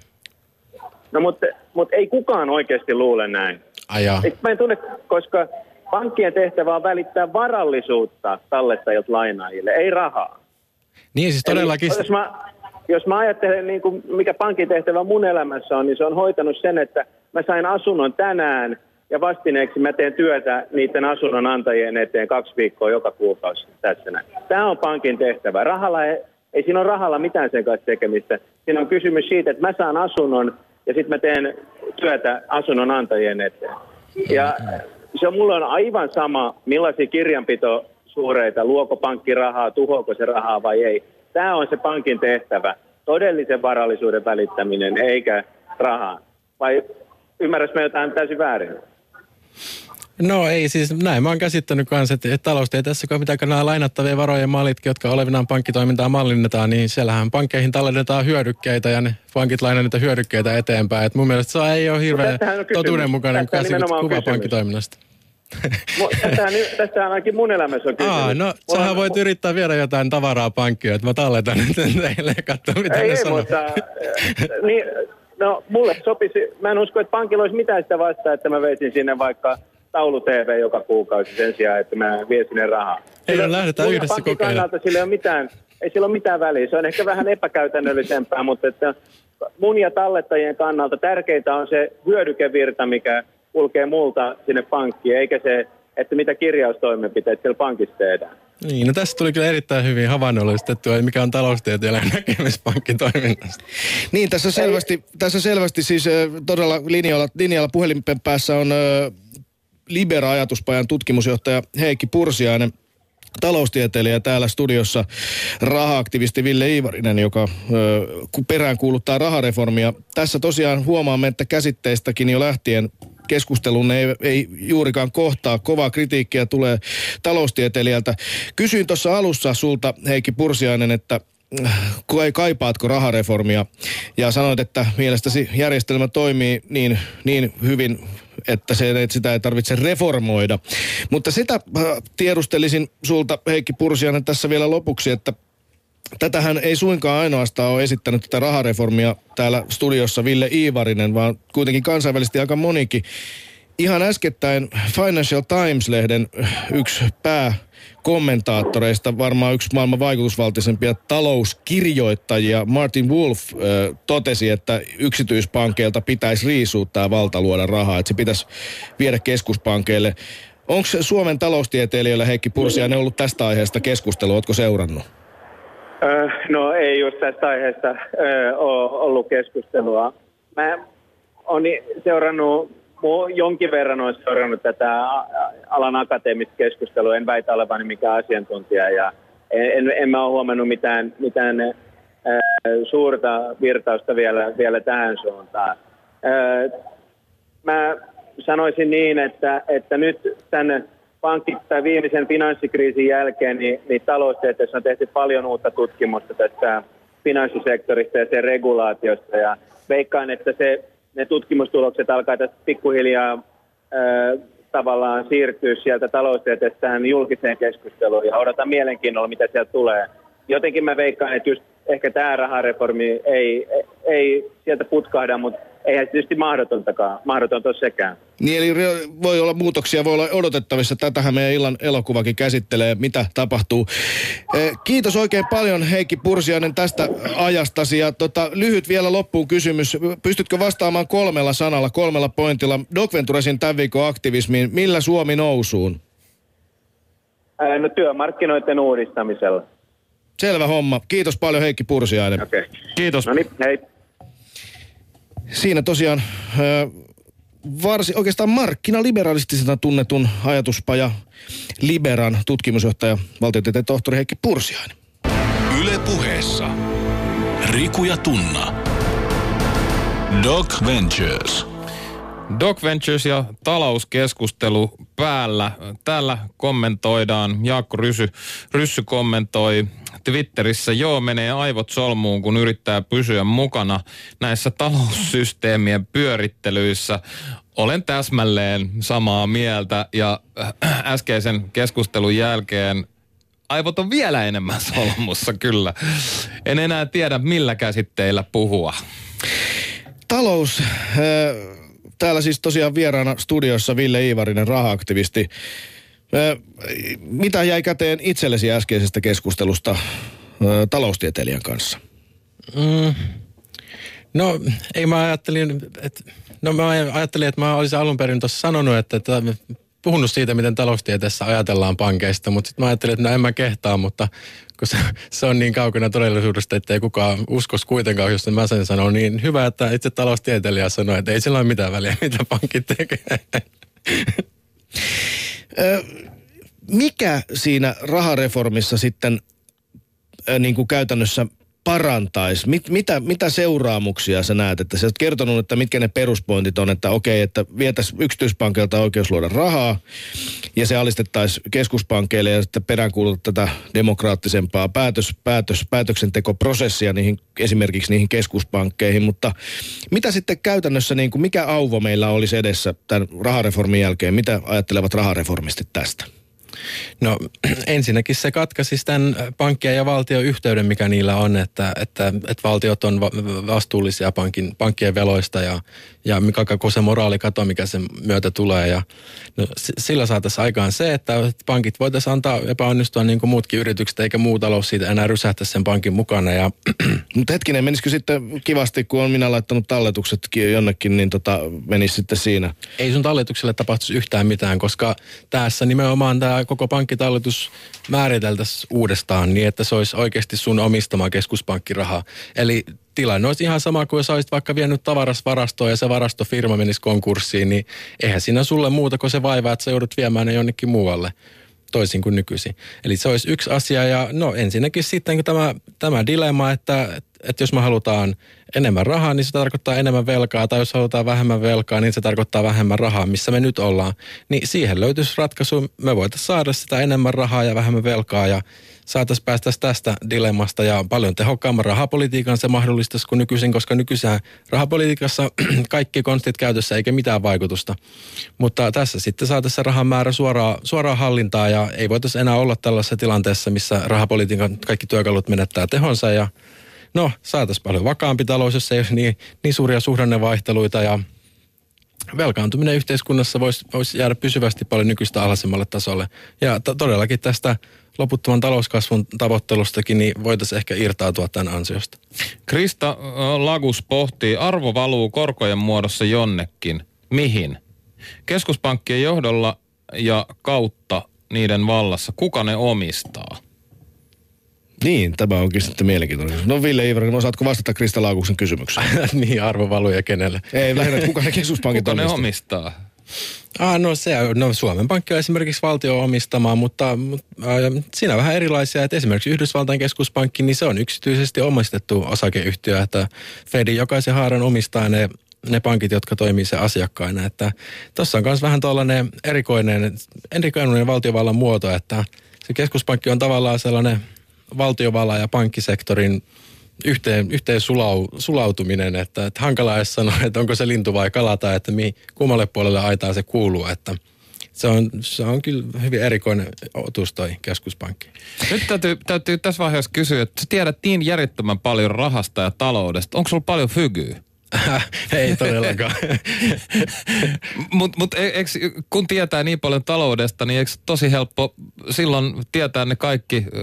No mutta, mutta ei kukaan oikeasti luule näin. Ajaa. Mä en tunne, koska pankkien tehtävä on välittää varallisuutta tallettajilta lainaajille, ei rahaa. Niin siis todellakin... Eli, jos mä, jos mä ajattelen, niin kuin mikä pankin tehtävä mun elämässä on, niin se on hoitanut sen, että mä sain asunnon tänään ja vastineeksi mä teen työtä niiden asunnon antajien eteen kaksi viikkoa joka kuukausi tässä näin. Tämä on pankin tehtävä. Rahalla ei, ei siinä ole rahalla mitään sen kanssa tekemistä. Siinä on kysymys siitä, että mä saan asunnon ja sitten mä teen työtä asunnon antajien eteen. Ja se mulla on aivan sama, millaisia kirjanpito suureita, luoko pankki rahaa, tuhoako se rahaa vai ei. Tämä on se pankin tehtävä, todellisen varallisuuden välittäminen eikä rahaa. Vai ymmärräs me jotain täysin väärin? No ei siis, näin mä oon käsittänyt kanssa, että, että taloustieteessä, kun mitä nämä lainattavia varojen mallitkin, jotka olevinaan pankkitoimintaa mallinnetaan, niin siellähän pankkeihin tallennetaan hyödykkeitä ja ne pankit lainaa niitä hyödykkeitä eteenpäin. Et mun mielestä se ei ole hirveän totuudenmukainen käsitys kuva pankkitoiminnasta. Tästähän, ainakin mun elämässä on kysymys. Aa, no sähän voit yrittää viedä jotain tavaraa pankkiin, että mä talletan nyt teille ja katso mitä ei, ne sanoo. Mutta, niin, No mulle sopisi, mä en usko, että pankilla olisi mitään sitä vastaa, että mä veisin sinne vaikka taulu TV joka kuukausi sen sijaan, että mä vien sinne rahaa. Ei, no lähdetään yhdessä kokeilemaan. Sillä ei ole mitään, ei sillä ole mitään väliä. Se on ehkä vähän epäkäytännöllisempää, mutta että mun ja tallettajien kannalta tärkeintä on se hyödykevirta, mikä kulkee multa sinne pankkiin, eikä se, että mitä kirjaustoimenpiteitä siellä pankissa tehdään. Niin, no tässä tuli kyllä erittäin hyvin havainnollistettua, mikä on taloustieteilijän näkemys pankkitoiminnasta. Niin, tässä selvästi, tässä selvästi siis äh, todella linjalla, linjalla puhelimen päässä on äh, Libera-ajatuspajan tutkimusjohtaja Heikki Pursiainen taloustieteilijä täällä studiossa, rahaaktivisti Ville Iivarinen, joka ö, perään kuuluttaa rahareformia. Tässä tosiaan huomaamme, että käsitteistäkin jo lähtien keskustelun ei, ei juurikaan kohtaa. Kovaa kritiikkiä tulee taloustieteilijältä. Kysyin tuossa alussa sulta, Heikki Pursiainen, että kaipaatko rahareformia ja sanoit, että mielestäsi järjestelmä toimii niin, niin hyvin, että, se, sitä ei tarvitse reformoida. Mutta sitä äh, tiedustelisin sulta Heikki Pursianen tässä vielä lopuksi, että Tätähän ei suinkaan ainoastaan ole esittänyt tätä rahareformia täällä studiossa Ville Iivarinen, vaan kuitenkin kansainvälisesti aika monikin. Ihan äskettäin Financial Times-lehden yksi pää kommentaattoreista, varmaan yksi maailman vaikutusvaltaisempia talouskirjoittajia, Martin Wolf, totesi, että yksityispankeilta pitäisi riisua tämä valta luoda rahaa, että se pitäisi viedä keskuspankeille. Onko Suomen taloustieteilijöillä Heikki Pursiainen ollut tästä aiheesta keskustelua? Oletko seurannut? No ei just tästä aiheesta ole ollut keskustelua. Mä olen seurannut jonkin verran olen seurannut tätä alan akateemista keskustelua. En väitä olevani mikään asiantuntija ja en, en mä ole huomannut mitään, mitään ää, suurta virtausta vielä, vielä tähän suuntaan. Mä sanoisin niin, että, että nyt tämän pankki, tai viimeisen finanssikriisin jälkeen niin, niin taloustieteessä on tehty paljon uutta tutkimusta tästä finanssisektorista ja sen regulaatiosta. Ja veikkaan, että se ne tutkimustulokset alkaa tästä pikkuhiljaa ää, tavallaan siirtyä sieltä taloustieteestä tähän julkiseen keskusteluun ja odotan mielenkiinnolla, mitä sieltä tulee. Jotenkin mä veikkaan, että just ehkä tämä rahareformi ei, ei sieltä putkahda, mutta eihän se tietysti mahdotontakaan, mahdotonta sekään. Niin eli voi olla muutoksia, voi olla odotettavissa. Tätähän meidän illan elokuvakin käsittelee, mitä tapahtuu. Eh, kiitos oikein paljon Heikki Pursiainen tästä ajastasi. Ja tota, lyhyt vielä loppuun kysymys. Pystytkö vastaamaan kolmella sanalla, kolmella pointilla Doc Venturesin tämän viikon aktivismiin? Millä Suomi nousuun? No työmarkkinoiden uudistamisella. Selvä homma. Kiitos paljon Heikki Pursiainen. Okei. Okay. Kiitos. No niin, hei. Siinä tosiaan varsin oikeastaan markkinaliberalistisena tunnetun ajatuspaja Liberan tutkimusjohtaja valtiotieteen tohtori Heikki Pursiainen. Yle puheessa. Riku ja Tunna. Doc Ventures. Doc Ventures ja talouskeskustelu päällä. Täällä kommentoidaan, Jaakko Rysy, Ryssy kommentoi Twitterissä, joo menee aivot solmuun, kun yrittää pysyä mukana näissä taloussysteemien pyörittelyissä. Olen täsmälleen samaa mieltä ja äh, äskeisen keskustelun jälkeen aivot on vielä enemmän solmussa kyllä. En enää tiedä millä käsitteillä puhua. Talous... Äh täällä siis tosiaan vieraana studiossa Ville Iivarinen, rahaaktivisti. Mitä jäi käteen itsellesi äskeisestä keskustelusta taloustieteilijän kanssa? Mm. No, ei mä ajattelin, että, no mä ajattelin, että mä olisin alun perin tuossa sanonut, että, että puhunut siitä, miten taloustieteessä ajatellaan pankeista, mutta sitten mä ajattelin, että no en mä kehtaa, mutta kun se, se on niin kaukana todellisuudesta, että ei kukaan uskos kuitenkaan, jos mä sen sanon, niin hyvä, että itse taloustieteilijä sanoi, että ei sillä ole mitään väliä, mitä pankit tekee. Mikä siinä rahareformissa sitten niin kuin käytännössä parantaisi? Mit, mitä, mitä seuraamuksia sä näet? Että sä oot kertonut, että mitkä ne peruspointit on, että okei, että vietäisiin yksityispankilta oikeus luoda rahaa ja se alistettaisiin keskuspankeille ja sitten peräänkuulutat tätä demokraattisempaa päätös, päätös, päätöksentekoprosessia niihin, esimerkiksi niihin keskuspankkeihin, mutta mitä sitten käytännössä, niin kuin mikä auvo meillä olisi edessä tämän rahareformin jälkeen? Mitä ajattelevat rahareformistit tästä? No ensinnäkin se katkaisi tämän pankkien ja valtion yhteyden, mikä niillä on, että, että, että valtiot on va- vastuullisia pankin, pankkien veloista ja, ja mikä koko se moraalikato, mikä sen myötä tulee. Ja, no, sillä saataisiin aikaan se, että pankit voitaisiin antaa epäonnistua niin kuin muutkin yritykset, eikä muu talous siitä enää rysähtä sen pankin mukana. Ja... Mutta hetkinen, menisikö sitten kivasti, kun on minä laittanut talletukset jonnekin, niin tota, menisi sitten siinä? Ei sun talletukselle tapahtuisi yhtään mitään, koska tässä nimenomaan tämä koko pankkitalletus määriteltäisiin uudestaan niin, että se olisi oikeasti sun omistama keskuspankkiraha. Eli tilanne olisi ihan sama kuin jos olisit vaikka vienyt tavaras varastoon ja se varastofirma menisi konkurssiin, niin eihän siinä sulle muuta kuin se vaiva, että sä joudut viemään ne jonnekin muualle toisin kuin nykyisin. Eli se olisi yksi asia ja no ensinnäkin sitten tämä, tämä dilemma, että, että jos me halutaan enemmän rahaa, niin se tarkoittaa enemmän velkaa, tai jos halutaan vähemmän velkaa, niin se tarkoittaa vähemmän rahaa, missä me nyt ollaan. Niin siihen löytyisi ratkaisu, me voitaisiin saada sitä enemmän rahaa ja vähemmän velkaa, ja saataisiin päästä tästä dilemmasta ja paljon tehokkaamman rahapolitiikan se mahdollistaisi kuin nykyisin, koska nykyisään rahapolitiikassa kaikki konstit käytössä eikä mitään vaikutusta. Mutta tässä sitten saataisiin rahan määrä suoraan, suoraan hallintaa ja ei voitaisiin enää olla tällaisessa tilanteessa, missä rahapolitiikan kaikki työkalut menettää tehonsa ja no saataisiin paljon vakaampi talous, jos ei ole niin, niin suuria suhdannevaihteluita ja velkaantuminen yhteiskunnassa voisi, voisi jäädä pysyvästi paljon nykyistä alhaisemmalle tasolle. Ja to, todellakin tästä loputtoman talouskasvun tavoittelustakin, niin voitaisiin ehkä irtautua tämän ansiosta. Krista Lagus pohtii, arvo valuu korkojen muodossa jonnekin. Mihin? Keskuspankkien johdolla ja kautta niiden vallassa. Kuka ne omistaa? Niin, tämä onkin sitten mielenkiintoinen. No Ville Iverinen, osaatko vastata Krista Laukuksen kysymykseen? niin, arvovaluja kenelle? Ei, lähinnä, kuka ne keskuspankit Kuka omistaa? ne omistaa? Ah, no, se, no Suomen Pankki on esimerkiksi valtio omistamaa, mutta, mutta äh, siinä on vähän erilaisia. Että esimerkiksi Yhdysvaltain keskuspankki, niin se on yksityisesti omistettu osakeyhtiö, että Fedin jokaisen haaran omistaa ne ne pankit, jotka toimii se asiakkaina. Että tuossa on myös vähän tuollainen erikoinen, erikoinen valtiovallan muoto, että se keskuspankki on tavallaan sellainen valtiovallan ja pankkisektorin yhteen, yhteen sulau, sulautuminen, että, että hankala edes sanoa, että onko se lintu vai kala tai että mi, kummalle puolelle aitaa se kuuluu, että se on, se on kyllä hyvin erikoinen otus toi keskuspankki. Nyt täytyy, täytyy tässä vaiheessa kysyä, että sä tiedät niin järjettömän paljon rahasta ja taloudesta. Onko sulla paljon fygyä? Ei todellakaan. Mutta mut, e, kun tietää niin paljon taloudesta, niin eikö tosi helppo silloin tietää ne kaikki ö,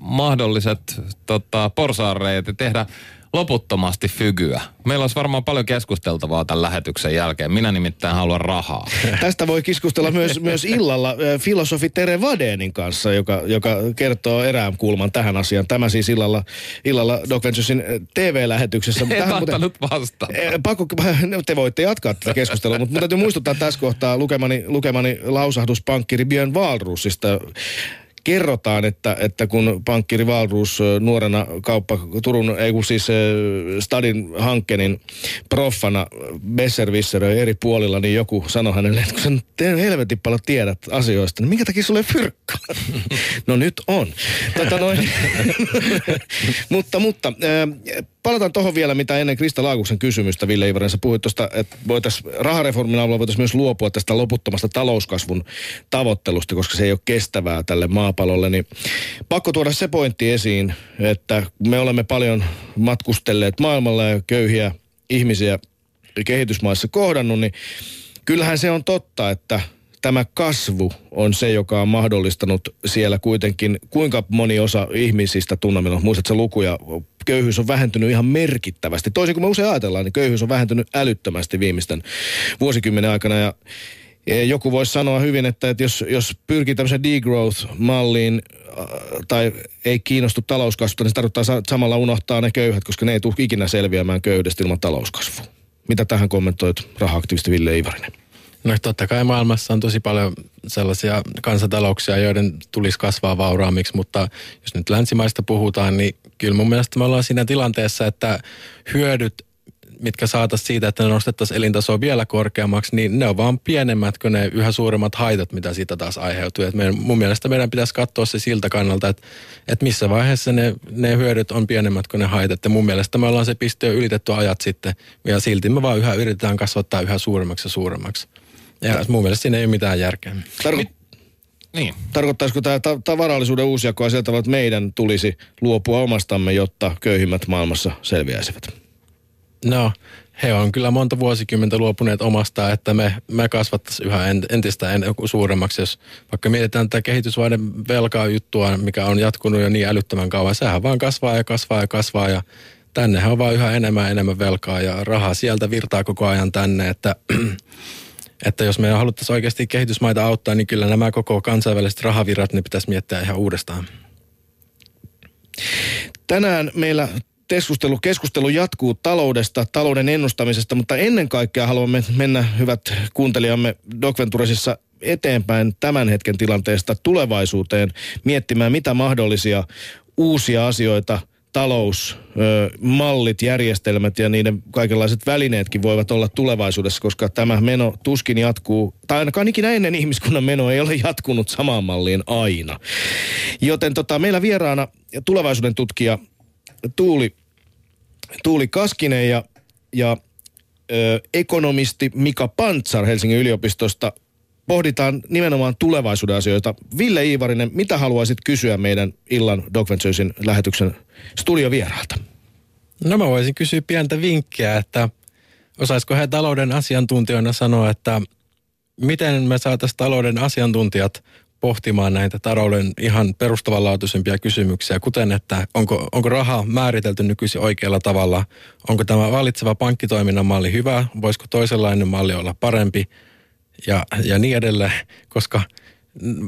mahdolliset tota, porsaarreet ja tehdä loputtomasti fygyä. Meillä olisi varmaan paljon keskusteltavaa tämän lähetyksen jälkeen. Minä nimittäin haluan rahaa. Tästä voi keskustella myös, myös illalla filosofi Tere Vadenin kanssa, joka, joka kertoo erään kulman tähän asiaan. Tämä siis illalla, illalla Doc Venturesin TV-lähetyksessä. En tahtonut vastata. Pakko, te voitte jatkaa tätä keskustelua, mutta täytyy muistuttaa tässä kohtaa lukemani, lukemani lausahdus pankkiri Björn Walrusista kerrotaan, että, että kun pankkiri Valruus nuorena kauppa Turun, ei kun siis Stadin hankkenin proffana Besservisseröi eri puolilla, niin joku sanoi hänelle, että kun sä helvetin paljon tiedät asioista, niin minkä takia sulle fyrkkaa? no nyt on. Tota noin. mutta, mutta palataan tuohon vielä, mitä ennen Krista Laakuksen kysymystä, Ville Ivarin, sä puhuit tuosta, että voitaisiin rahareformin avulla voitaisiin myös luopua tästä loputtomasta talouskasvun tavoittelusta, koska se ei ole kestävää tälle maapallolle, niin pakko tuoda se pointti esiin, että me olemme paljon matkustelleet maailmalla ja köyhiä ihmisiä kehitysmaissa kohdannut, niin kyllähän se on totta, että tämä kasvu on se, joka on mahdollistanut siellä kuitenkin, kuinka moni osa ihmisistä tunnemme, no, muistatko lukuja, köyhyys on vähentynyt ihan merkittävästi. Toisin kuin me usein ajatellaan, niin köyhyys on vähentynyt älyttömästi viimeisten vuosikymmenen aikana ja joku voisi sanoa hyvin, että, että jos, jos pyrkii tämmöiseen degrowth-malliin äh, tai ei kiinnostu talouskasvusta, niin se tarkoittaa samalla unohtaa ne köyhät, koska ne ei tule ikinä selviämään köyhdestä ilman talouskasvua. Mitä tähän kommentoit raha-aktivisti Ville Ivarinen? No totta kai maailmassa on tosi paljon sellaisia kansantalouksia, joiden tulisi kasvaa vauraammiksi, mutta jos nyt länsimaista puhutaan, niin kyllä mun mielestä me ollaan siinä tilanteessa, että hyödyt mitkä saataisiin siitä, että ne nostettaisiin elintasoa vielä korkeammaksi, niin ne on vaan pienemmät kuin ne yhä suuremmat haitat, mitä siitä taas aiheutuu. Et meidän, mun mielestä meidän pitäisi katsoa se siltä kannalta, että, että missä vaiheessa ne, ne hyödyt on pienemmät kuin ne haitat. Ja mun mielestä me ollaan se piste jo ylitetty ajat sitten, ja silti me vaan yhä yritetään kasvattaa yhä suuremmaksi ja suuremmaksi. Ja mun mielestä siinä ei ole mitään järkeä. Tarko- Niin. Tarkoittaisiko tämä ta- ta- varallisuuden uusjakoa sieltä, että meidän tulisi luopua omastamme, jotta köyhimmät maailmassa selviäisivät? No, he on kyllä monta vuosikymmentä luopuneet omasta, että me, me kasvattaisiin yhä entistä en, suuremmaksi. Jos vaikka mietitään tätä kehitysvaiden velkaa juttua, mikä on jatkunut jo niin älyttömän kauan, sehän vaan kasvaa ja kasvaa ja kasvaa ja tännehän on vaan yhä enemmän ja enemmän velkaa ja rahaa sieltä virtaa koko ajan tänne, että että jos me haluttaisiin oikeasti kehitysmaita auttaa, niin kyllä nämä koko kansainväliset rahavirrat, ne pitäisi miettiä ihan uudestaan. Tänään meillä keskustelu, keskustelu jatkuu taloudesta, talouden ennustamisesta, mutta ennen kaikkea haluamme mennä, hyvät kuuntelijamme, Doc Venturesissa eteenpäin tämän hetken tilanteesta tulevaisuuteen, miettimään mitä mahdollisia uusia asioita talousmallit, järjestelmät ja niiden kaikenlaiset välineetkin voivat olla tulevaisuudessa, koska tämä meno tuskin jatkuu, tai ainakaan ikinä ennen ihmiskunnan meno ei ole jatkunut samaan malliin aina. Joten tota, meillä vieraana tulevaisuuden tutkija Tuuli, Tuuli Kaskinen ja, ja ö, ekonomisti Mika Pantsar Helsingin yliopistosta pohditaan nimenomaan tulevaisuuden asioita. Ville Iivarinen, mitä haluaisit kysyä meidän illan Doc Venturesin lähetyksen studiovieraalta? No mä voisin kysyä pientä vinkkiä, että osaisiko he talouden asiantuntijoina sanoa, että miten me saataisiin talouden asiantuntijat pohtimaan näitä talouden ihan perustavanlaatuisempia kysymyksiä, kuten että onko, onko raha määritelty nykyisin oikealla tavalla, onko tämä valitseva pankkitoiminnan malli hyvä, voisiko toisenlainen malli olla parempi ja, ja niin edelleen, koska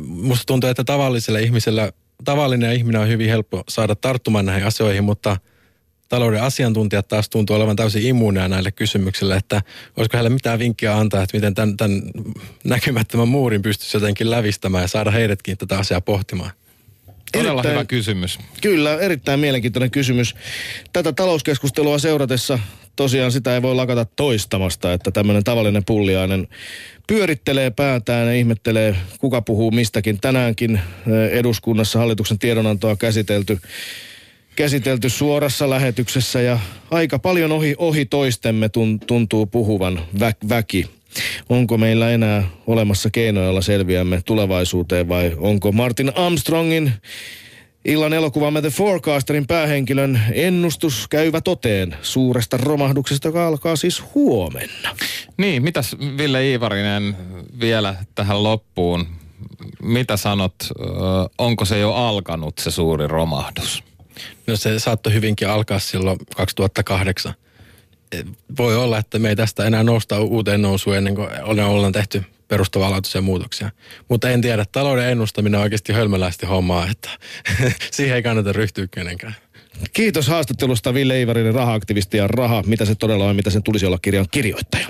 musta tuntuu, että tavalliselle ihmiselle, tavallinen ihminen on hyvin helppo saada tarttumaan näihin asioihin, mutta – talouden asiantuntijat taas tuntuu olevan täysin immuuneja näille kysymyksille, että olisiko heille mitään vinkkiä antaa, että miten tämän, tämän näkymättömän muurin pystyisi jotenkin lävistämään ja saada heidätkin tätä asiaa pohtimaan. Todella erittäin, hyvä kysymys. Kyllä, erittäin mielenkiintoinen kysymys. Tätä talouskeskustelua seuratessa tosiaan sitä ei voi lakata toistamasta, että tämmöinen tavallinen pulliainen pyörittelee päätään ja ihmettelee, kuka puhuu mistäkin. Tänäänkin eh, eduskunnassa hallituksen tiedonantoa käsitelty käsitelty suorassa lähetyksessä ja aika paljon ohi, ohi toistemme tuntuu puhuvan vä, väki. Onko meillä enää olemassa keinoja, joilla selviämme tulevaisuuteen vai onko Martin Armstrongin illan elokuvamme The Forecasterin päähenkilön ennustus käyvä toteen suuresta romahduksesta, joka alkaa siis huomenna? Niin, mitäs Ville Iivarinen vielä tähän loppuun? Mitä sanot, onko se jo alkanut se suuri romahdus? No se saattoi hyvinkin alkaa silloin 2008. Voi olla, että me ei tästä enää nousta uuteen nousuun ennen kuin ollaan tehty perustavanlaatuisia muutoksia. Mutta en tiedä, talouden ennustaminen on oikeasti hölmöläisesti hommaa, että siihen ei kannata ryhtyä kenenkään. Kiitos haastattelusta Ville Ivarinen, raha-aktivisti ja raha, mitä se todella on, mitä sen tulisi olla kirjan kirjoittaja.